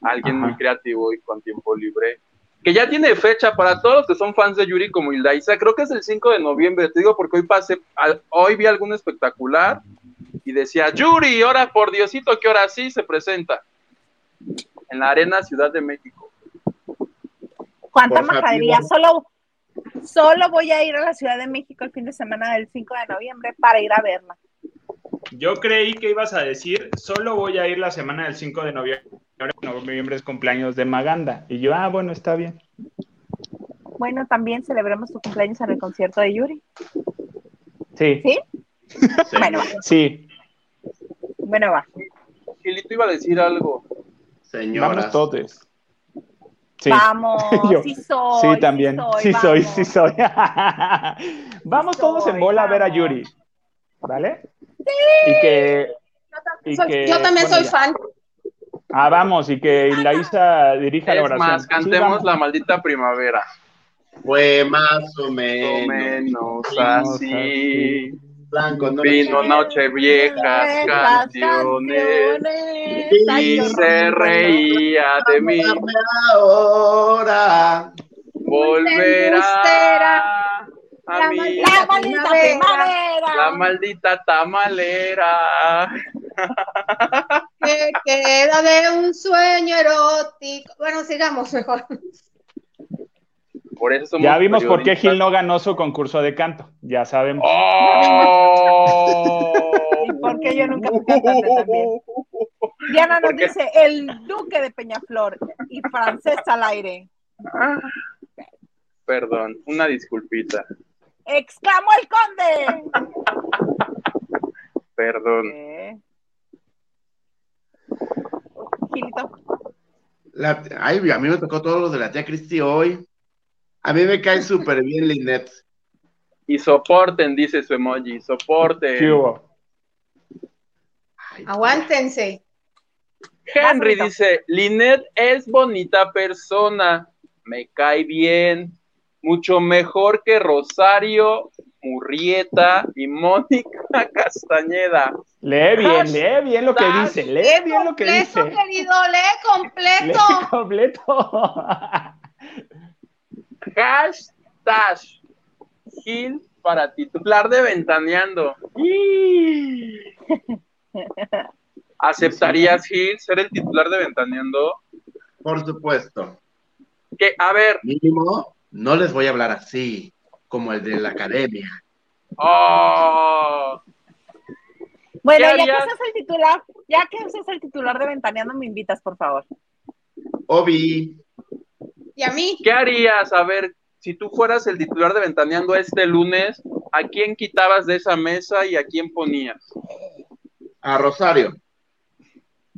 Alguien
Ajá.
muy creativo y con tiempo libre. Que ya tiene fecha para todos los que son fans de Yuri como Hildaisa. Creo que es el 5 de noviembre. Te digo porque hoy pasé, al- hoy vi algún espectacular y decía Yuri, ahora por Diosito que ahora sí se presenta en la Arena Ciudad de México.
¿Cuánta majadería? Solo, solo voy a ir a la Ciudad de México el fin de semana del 5 de noviembre para ir a verla.
Yo creí que ibas a decir, solo voy a ir la semana del 5 de noviembre. Noviembre es cumpleaños de Maganda. Y yo, ah, bueno, está bien.
Bueno, también celebremos tu cumpleaños en el concierto de Yuri.
Sí,
¿Sí?
Sí.
Bueno,
sí,
bueno, va.
Gilito iba a decir algo.
Señoras.
vamos todos. Sí.
Vamos,
Yo.
sí soy.
Sí, también. Sí,
vamos.
soy, sí soy. vamos
Sí
todos en
soy,
bola a ver a. Yuri. ¿Vale? Y que. y
Soy-
que-
yo también
bueno,
soy
ya.
fan.
Ah, vamos, y que la Isa dirija la
Es
oración.
más, cantemos la maldita primavera.
Fue más o menos.
menos
Menos
así.
Blanco, no
Vino noche viejas canciones.
canciones.
Y se reía de mí.
Ahora.
Volverá a
La
mí.
La maldita
Primavera.
primavera.
La maldita tamalera.
Que queda de un sueño erótico. Bueno, sigamos mejor.
Por eso somos
Ya vimos por qué Gil no ganó su concurso de canto. Ya sabemos.
¡Oh!
¿Y por qué yo nunca fui cantante también? Diana nos dice el duque de Peñaflor y francés al aire.
Perdón, una disculpita.
¡Exclamó el conde!
Perdón.
¿Qué? Gilito.
La- ay, a mí me tocó todo lo de la tía Cristi hoy. A mí me cae súper bien Linet.
Y soporten, dice su emoji. Soporten.
¿Qué hubo?
Aguántense.
Henry dice, Linet es bonita persona, me cae bien, mucho mejor que Rosario, Murrieta y Mónica Castañeda.
Lee bien, lee bien lo que dice. Lee bien lo que
completo,
dice.
querido, lee
Lee
completo.
completo.
Hashtag Gil para titular de Ventaneando. ¿Aceptarías, Gil, ser el titular de Ventaneando?
Por supuesto.
Que, a ver,
Mínimo, no les voy a hablar así, como el de la academia.
oh,
Bueno,
¿Qué
ya que seas el titular, ya que seas el titular de Ventaneando, me invitas, por favor.
Obi,
Y a mí,
¿qué harías? A ver, si tú fueras el titular de Ventaneando este lunes, ¿a quién quitabas de esa mesa y a quién ponías?
a Rosario.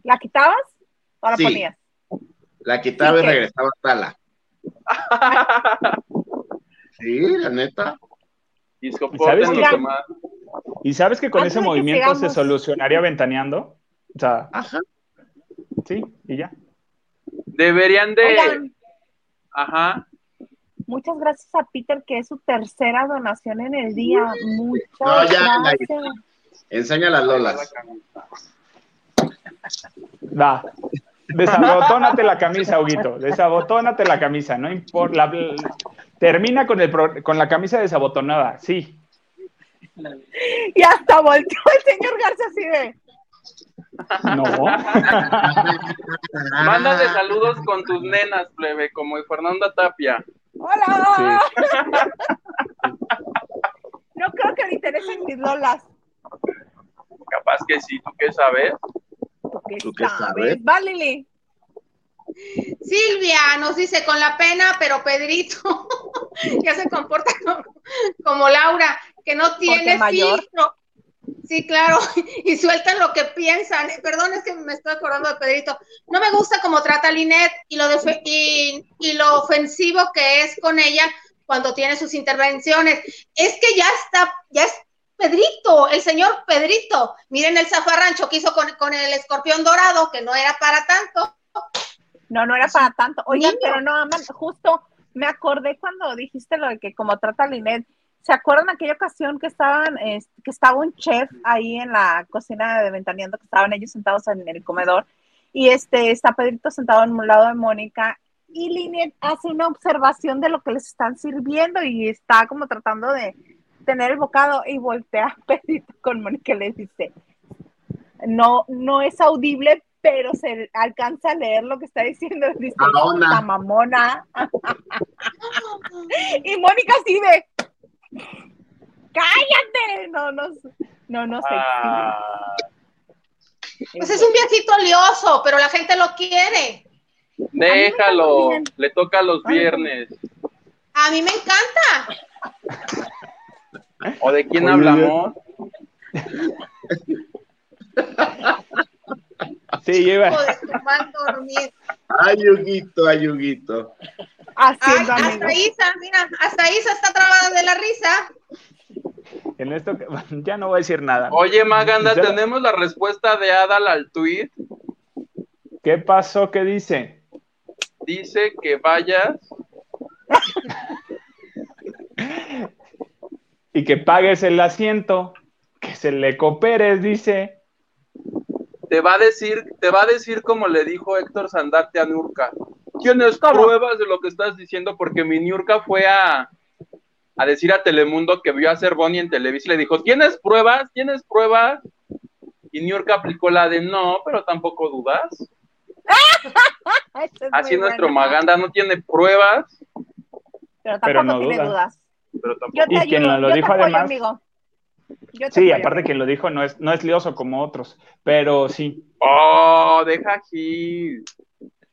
¿La quitabas o la
Sí.
ponías?
La quitaba
¿Sí
y regresaba a Tala. Sí, la neta.
Y
¿Sabes
demás.
¿Y sabes que con
Antes
ese
que
movimiento se solucionaría ventaneando? O sea,
Ajá.
sí, y ya.
Deberían de.
Oigan,
Ajá.
muchas gracias a Peter, que es su tercera donación en el día. Muchas
No, ya,
gracias.
Enseña las lolas.
Va. Desabotónate la camisa, Huguito. Desabotónate la camisa. No importa. la- Termina con, el pro- con la camisa desabotonada. Sí.
Y hasta volteó el señor Garza así de.
No.
Mándale saludos con tus nenas, plebe, como Fernanda Tapia.
¡Hola! No creo que le interesen mis lolas.
Capaz que sí, ¿tú qué sabes?
Silvia nos dice con la pena, pero Pedrito ya se comporta como, como Laura, que no tiene
mayor.
filtro. Sí, claro, y sueltan lo que piensan. Perdón, es que me estoy acordando de Pedrito. No me gusta cómo trata a Linet y lo, y, y lo ofensivo que es con ella cuando tiene sus intervenciones. Es que ya está, ya es Pedrito, el señor Pedrito. Miren el zafarrancho que hizo con, con el escorpión dorado, que no era para tanto.
No, no era para tanto. Oigan, pero no, aman, justo me acordé cuando dijiste lo de que como trata Linet. ¿Se acuerdan aquella ocasión que estaban, es- que estaba un chef ahí en la cocina de Ventaneando, que estaban ellos sentados en el comedor, y este está Pedrito sentado en un lado de Mónica, y Linet hace una observación de lo que les están sirviendo y está como tratando de tener el bocado y voltea a Pedrito con Mónica y le dice, no, no es audible, pero se alcanza a leer lo que está diciendo. Dice,
Mamona.
"Esta mamona. y Mónica así de, cállate. No, no, no, no sé.
Ah,
Pues es un viejito lioso, pero la gente lo quiere.
déjalo, le toca los viernes.
A mí me encanta.
¿O de quién
Oye,
hablamos?
Sí,
tu mal dormir.
Ay,
hasta. Isa, mira, hasta Isa está trabada de la risa.
En esto que- ya no voy a decir nada.
Oye, Maganda, tenemos la respuesta de Adal al tweet.
¿Qué pasó? ¿Qué dice?
Dice que vayas.
Y que pagues el asiento, que se le cooperes, dice.
Te va a decir, te va a decir como le dijo Héctor Sandarte a Nurka. ¿Tienes pruebas de lo que estás diciendo? Porque mi Nurka fue a, a decir a Telemundo que vio a ser Bonnie en Televisa y le dijo, ¿tienes pruebas? ¿Tienes pruebas? Y Nurka aplicó la de no, pero tampoco dudas.
Es
Así nuestro. Maganda no tiene pruebas,
Pero tampoco
Pero no
tiene
duda.
dudas.
Pero tampoco.
Yo te
Y
ayudo,
quien lo
yo
dijo
te apoyo,
además-
amigo. Yo te
Sí,
apoyo,
aparte
amigo.
quien lo dijo no es, no es lioso como otros, pero sí.
Oh, deja aquí.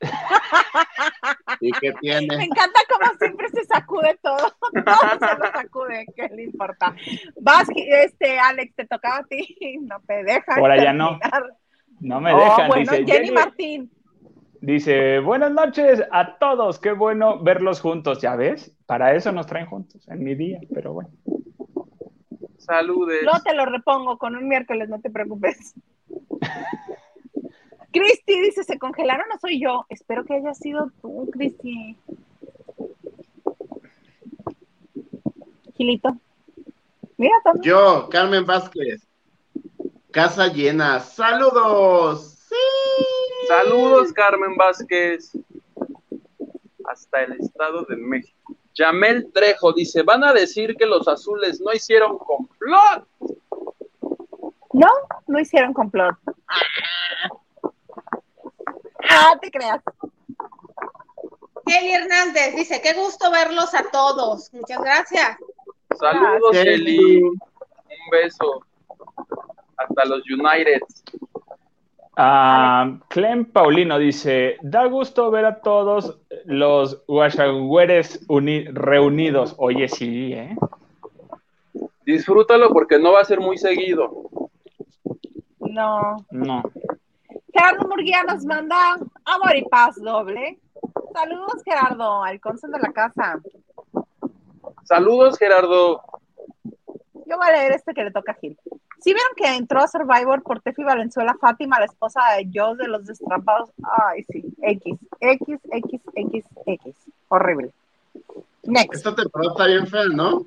¿Y qué
Me
tiene?
encanta como siempre se sacude todo, todo se lo sacude, ¿qué le importa? Vas, este, Alex, te tocaba a ti, no te dejan.
Ahora ya no.
terminar.
No me
Oh,
dejan,
bueno,
dice.
Jenny
Jenny-
Martín,
Dice, buenas noches a todos, qué bueno verlos juntos, ¿ya ves? Para eso nos traen juntos, en mi día, pero bueno.
Saludes.
luego te lo repongo con un miércoles, no te preocupes. Cristi dice, ¿se congelaron o soy yo? Espero que haya sido tú, Cristi. Gilito. Mira, también.
Yo, Carmen Vázquez. Casa llena. ¡Saludos! Sí.
Saludos, Carmen Vázquez. Hasta el Estado de México. Yamel Trejo dice, van a decir que los azules no hicieron complot.
No, no hicieron complot. Ah, te creas.
Eli Hernández dice, qué gusto verlos a todos. Muchas gracias.
Saludos, Eli. Un beso. Hasta los United.
Ah, Clem Paulino dice, da gusto ver a todos los guachagüeres uni- reunidos. Oye, sí, ¿eh?
Disfrútalo porque no va a ser muy seguido.
No.
No.
Gerardo Murguía nos manda amor y paz doble. Saludos, Gerardo, al consul de la casa.
Saludos, Gerardo.
Yo voy a leer este que le toca a Gil. ¿Sí vieron que entró a Survivor por Tefi Valenzuela Fátima, la esposa de Joe de los Destrampados? Ay, sí. X, X, X, X, X. Horrible. Next.
Esta temporada está bien fea, ¿no?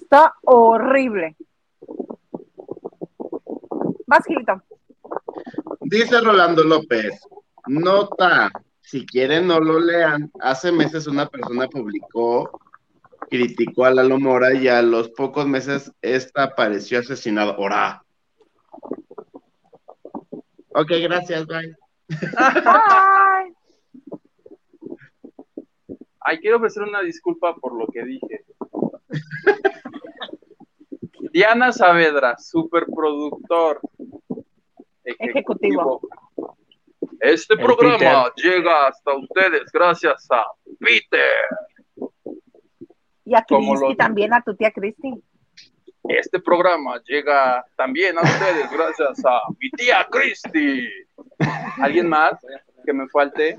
Está horrible. Vas, Gilito.
Dice Rolando López. Nota. Si quieren, no lo lean. Hace meses una persona publicó criticó a Lalo Mora y a los pocos meses esta apareció asesinado. Ora. Ok, gracias, bye.
Bye.
Ay, quiero ofrecer una disculpa por lo que dije. Diana Saavedra, superproductor ejecutivo. Este
El
programa llega hasta ustedes gracias a Peter.
Y a Cristi
los-
también, a tu tía Cristi.
Este programa llega también a ustedes gracias a mi tía Christy. ¿Alguien más que me falte?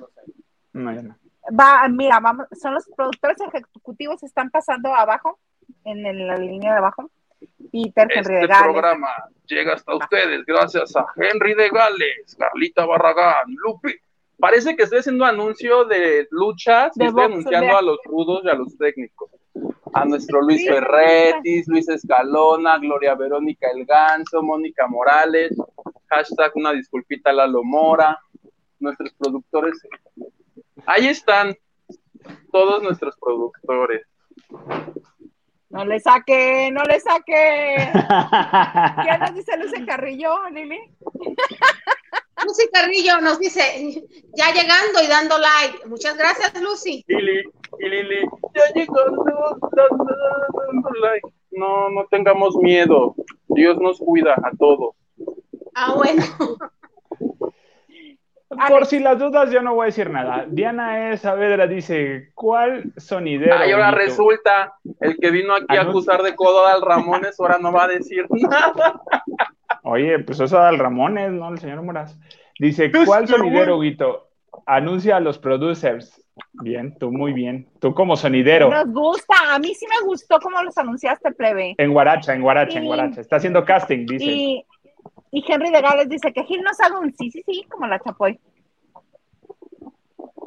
No, ya no.
Va, mira, vamos, son los productores ejecutivos, están pasando abajo, en, el- la línea de abajo. Peter, Henry de
Este
Gales.
programa llega hasta ustedes gracias a Henry de Gales, Carlita Barragán, Lupi. Parece que estoy haciendo anuncio de luchas y estoy anunciando
de-
a los rudos y a los técnicos. A nuestro Luis Ferretis, Luis Escalona, Gloria Verónica El Ganso, Mónica Morales, hashtag una disculpita Lalo Mora, nuestros productores. Ahí están todos nuestros productores.
No le saque, no le saque. ¿Qué nos dice Luce Carrillo, Lili?
Lucy Carrillo nos dice, ya llegando y dando like. Muchas gracias, Lucy.
Lili, y Lili, ya llegó, no, dando- dando like. No, no tengamos miedo. Dios nos cuida a todos.
Ah, bueno.
Por si las dudas, yo no voy a decir nada. Diana E. Saavedra dice, ¿cuál sonidero?
Ahí ahora resulta, el que vino aquí a acusar de codo al Ramones, ahora no va a decir nada.
Oye, pues eso da el Ramones, ¿no? El señor Moraz. Dice,
Pues,
¿cuál sonidero. Huguito? Anuncia a los producers. Bien, tú muy bien. Tú como sonidero.
Nos gusta, a mí sí me gustó cómo los anunciaste, plebe.
En Guaracha, en Guaracha, en
Sí.
Guaracha. Está haciendo casting, dice.
Y, y Henry de Gales dice que Gil nos haga un sí, sí, sí, como la Chapoy.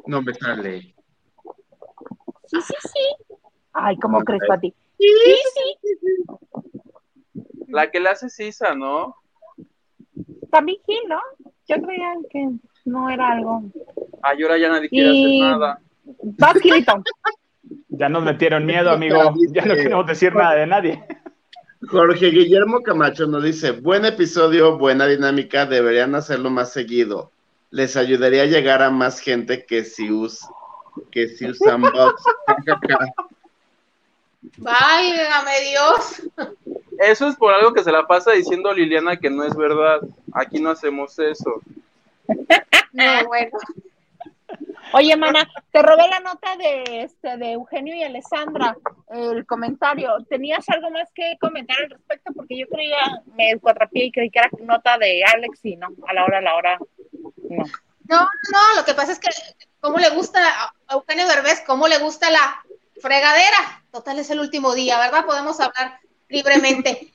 No me sale.
Sí, sí, sí. Ay, ¿cómo
Ok.
crees, Pati? Sí, sí.
La que le hace Sisa, ¿no?
También Gil, ¿no? Yo creía que no era algo.
Ay, ahora ya nadie quiere
Y-
hacer nada.
Vas, Gilito.
Ya nos metieron miedo, amigo. Ya no queremos decir nada de nadie.
Jorge Guillermo Camacho nos dice, buen episodio, buena dinámica, deberían hacerlo más seguido. Les ayudaría a llegar a más gente que si, us que si usan bots.
Válgame Dios.
Eso es por algo que se la pasa diciendo Liliana que no es verdad. Aquí no hacemos eso.
No, bueno.
Oye, mana, te robé la nota de este de Eugenio y Alessandra, el comentario. ¿Tenías algo más que comentar al respecto? Porque yo creía, me cuatrapié y creí que era nota de Alex y no, a la hora, a la hora, no.
No, no, lo que pasa es que, ¿cómo le gusta a Eugenio Derbez? ¿Cómo le gusta la fregadera? Total, es el último día, ¿verdad? Podemos hablar libremente.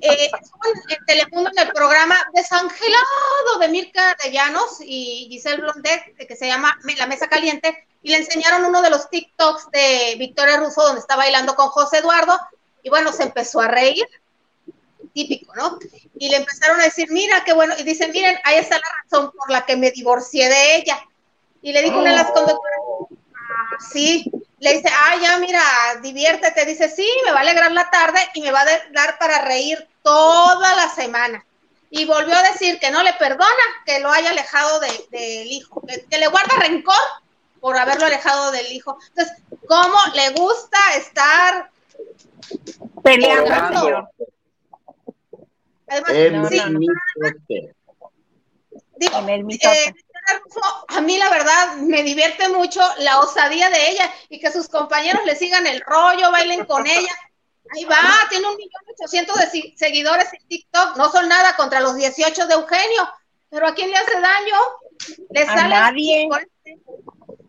Eh, en Telemundo en el programa Desangelado de Mirka de Llanos y Giselle Blondet, que se llama La Mesa Caliente, y le enseñaron uno de los TikToks de Victoria Russo donde está bailando con José Eduardo, y bueno, se empezó a reír, típico, ¿no? Y le empezaron a decir, mira, qué bueno, y dicen, miren, ahí está la razón por la que me divorcié de ella. Y le dijo una de las conductoras, "Ah, sí, le dice, ah, ya, mira, diviértete, dice, sí, me va a alegrar la tarde y me va a dar para reír toda la semana. Y volvió a decir que no le perdona que lo haya alejado de- del hijo, que, que le guarda rencor por haberlo alejado del hijo. Entonces, ¿cómo le gusta estar
Peleando.
Además, sí, digo,
En el mitote.
eh, a mí la verdad me divierte mucho la osadía de ella y que sus compañeros le sigan el rollo, bailen con ella. Ahí va, tiene un millón ochocientos de seguidores en TikTok, no son nada contra los 18 de Eugenio, pero ¿a quién le hace daño? Le
A
sale,
nadie.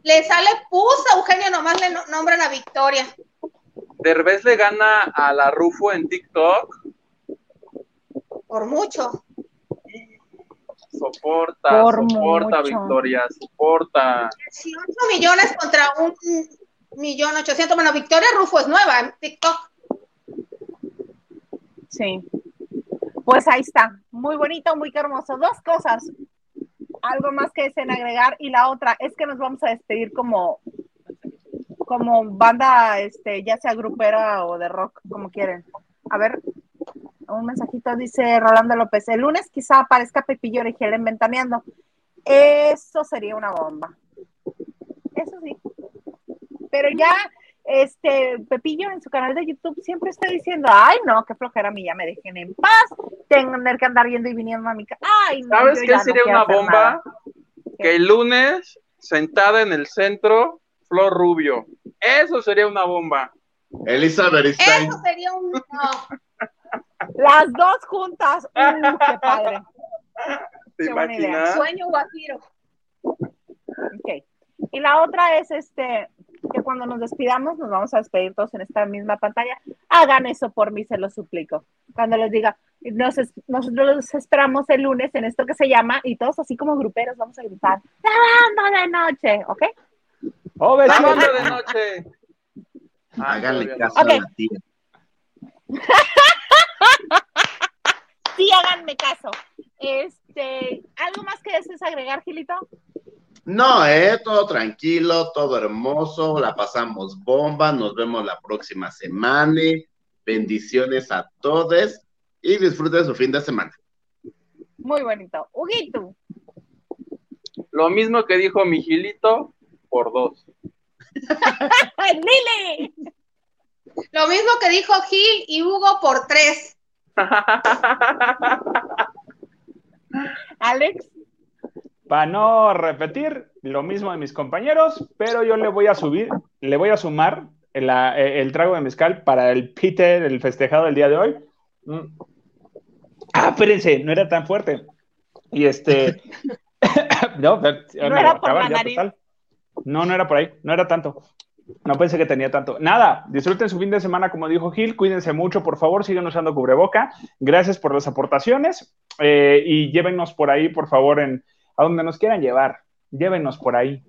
le sale pus a Eugenio, nomás le no- nombran a Victoria.
Derbez le gana a la Rufo en TikTok.
Por mucho.
Soporta,
Por
soporta,
mucho.
Victoria, soporta.
18 millones contra un millón ochocientos. Bueno, Victoria Rufo es nueva en TikTok.
Sí. Pues ahí está. Muy bonito, muy hermoso. Dos cosas. Algo más que deseen agregar. Y la otra es que nos vamos a despedir como como banda, este, ya sea grupera o de rock, como quieren. A ver, un mensajito dice Rolando López. El lunes quizá aparezca Pepillo Origel en Ventaneando. Eso sería una bomba. Eso sí. Pero ya, este, Pepillo en su canal de YouTube siempre está diciendo, ay no, qué flojera a mí, ya me dejen en paz, tener que andar yendo y viniendo a mi casa. Ay, no,
¿Sabes qué
no
sería una bomba?
nada.
Que el lunes, sentada en el centro, Flor Rubio. Eso sería una bomba.
Elisa Beristain.
Eso sería un. No.
Las dos juntas. Uh, qué padre.
¿Te
Qué buena idea.
Sueño guajiro.
Ok. Y la otra es este que cuando nos despidamos, nos vamos a despedir todos en esta misma pantalla. Hagan eso por mí, se lo suplico. Cuando les diga, nos, es- nosotros los esperamos el lunes en esto que se llama, y todos así como gruperos vamos a gritar, lavando de noche, ¿ok?
Oh.
Lavando de noche.
Háganle caso
Ok.
a la tía.
Sí, háganme caso. Este, ¿algo más que desees agregar, Gilito?
No, eh, todo tranquilo, todo hermoso, la pasamos bomba, nos vemos la próxima semana. Bendiciones a todos y disfruten su fin de semana.
Muy bonito. Huguito.
Lo mismo que dijo mi Gilito, por dos.
Lili.
Lo mismo que dijo Gil y Hugo por tres.
Alex.
Para no repetir lo mismo de mis compañeros, pero yo le voy a subir, le voy a sumar el, el trago de mezcal para el pite del festejado del día de hoy. Mm. Ah, espérense, no era tan fuerte. Y este. no, pero-
No
me
era
lo
por la
ya,
nariz.
total. No, no era por ahí, no era tanto. No pensé que tenía tanto. Nada, disfruten su fin de semana, como dijo Gil. Cuídense mucho, por favor, sigan usando cubreboca. Gracias por las aportaciones eh, y llévennos por ahí, por favor, en a donde nos quieran llevar. Llévenos por ahí.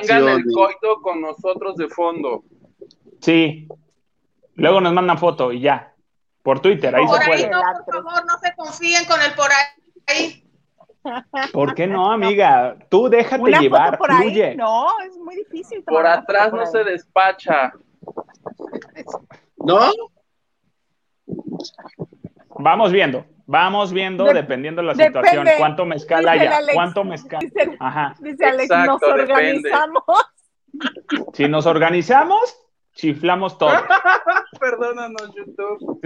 Tengan el coito con nosotros de fondo.
Sí. Luego nos mandan foto y ya. Por Twitter, ahí
Por
se
ahí
puede.
no, por favor, no se confíen con el por ahí.
¿Por qué no, amiga? Tú déjate
Una
llevar,
foto por ahí.
fluye.
No, es muy difícil.
Por atrás no se despacha.
¿No?
Vamos viendo, vamos viendo,
Dep-
dependiendo de la
depende,
situación, cuánto mezcal haya,
Alex.
cuánto mezcal.
Dice,
Ajá.
dice Alex,
Exacto,
nos
depende.
organizamos.
Si nos organizamos, chiflamos todo.
Perdónanos, YouTube.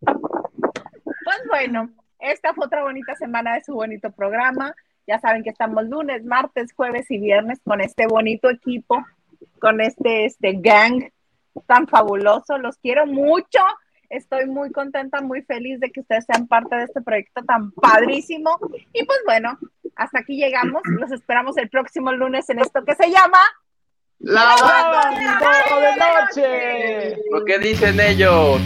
Pues bueno, esta fue otra bonita semana de su bonito programa. Ya saben que estamos lunes, martes, jueves y viernes con este bonito equipo, con este, este gang tan fabuloso. Los quiero mucho. Estoy muy contenta, muy feliz de que ustedes sean parte de este proyecto tan padrísimo. Y pues bueno, hasta aquí llegamos. Los esperamos el próximo lunes en esto que se llama
La
¡Lavando de noche!
Lo que dicen ellos.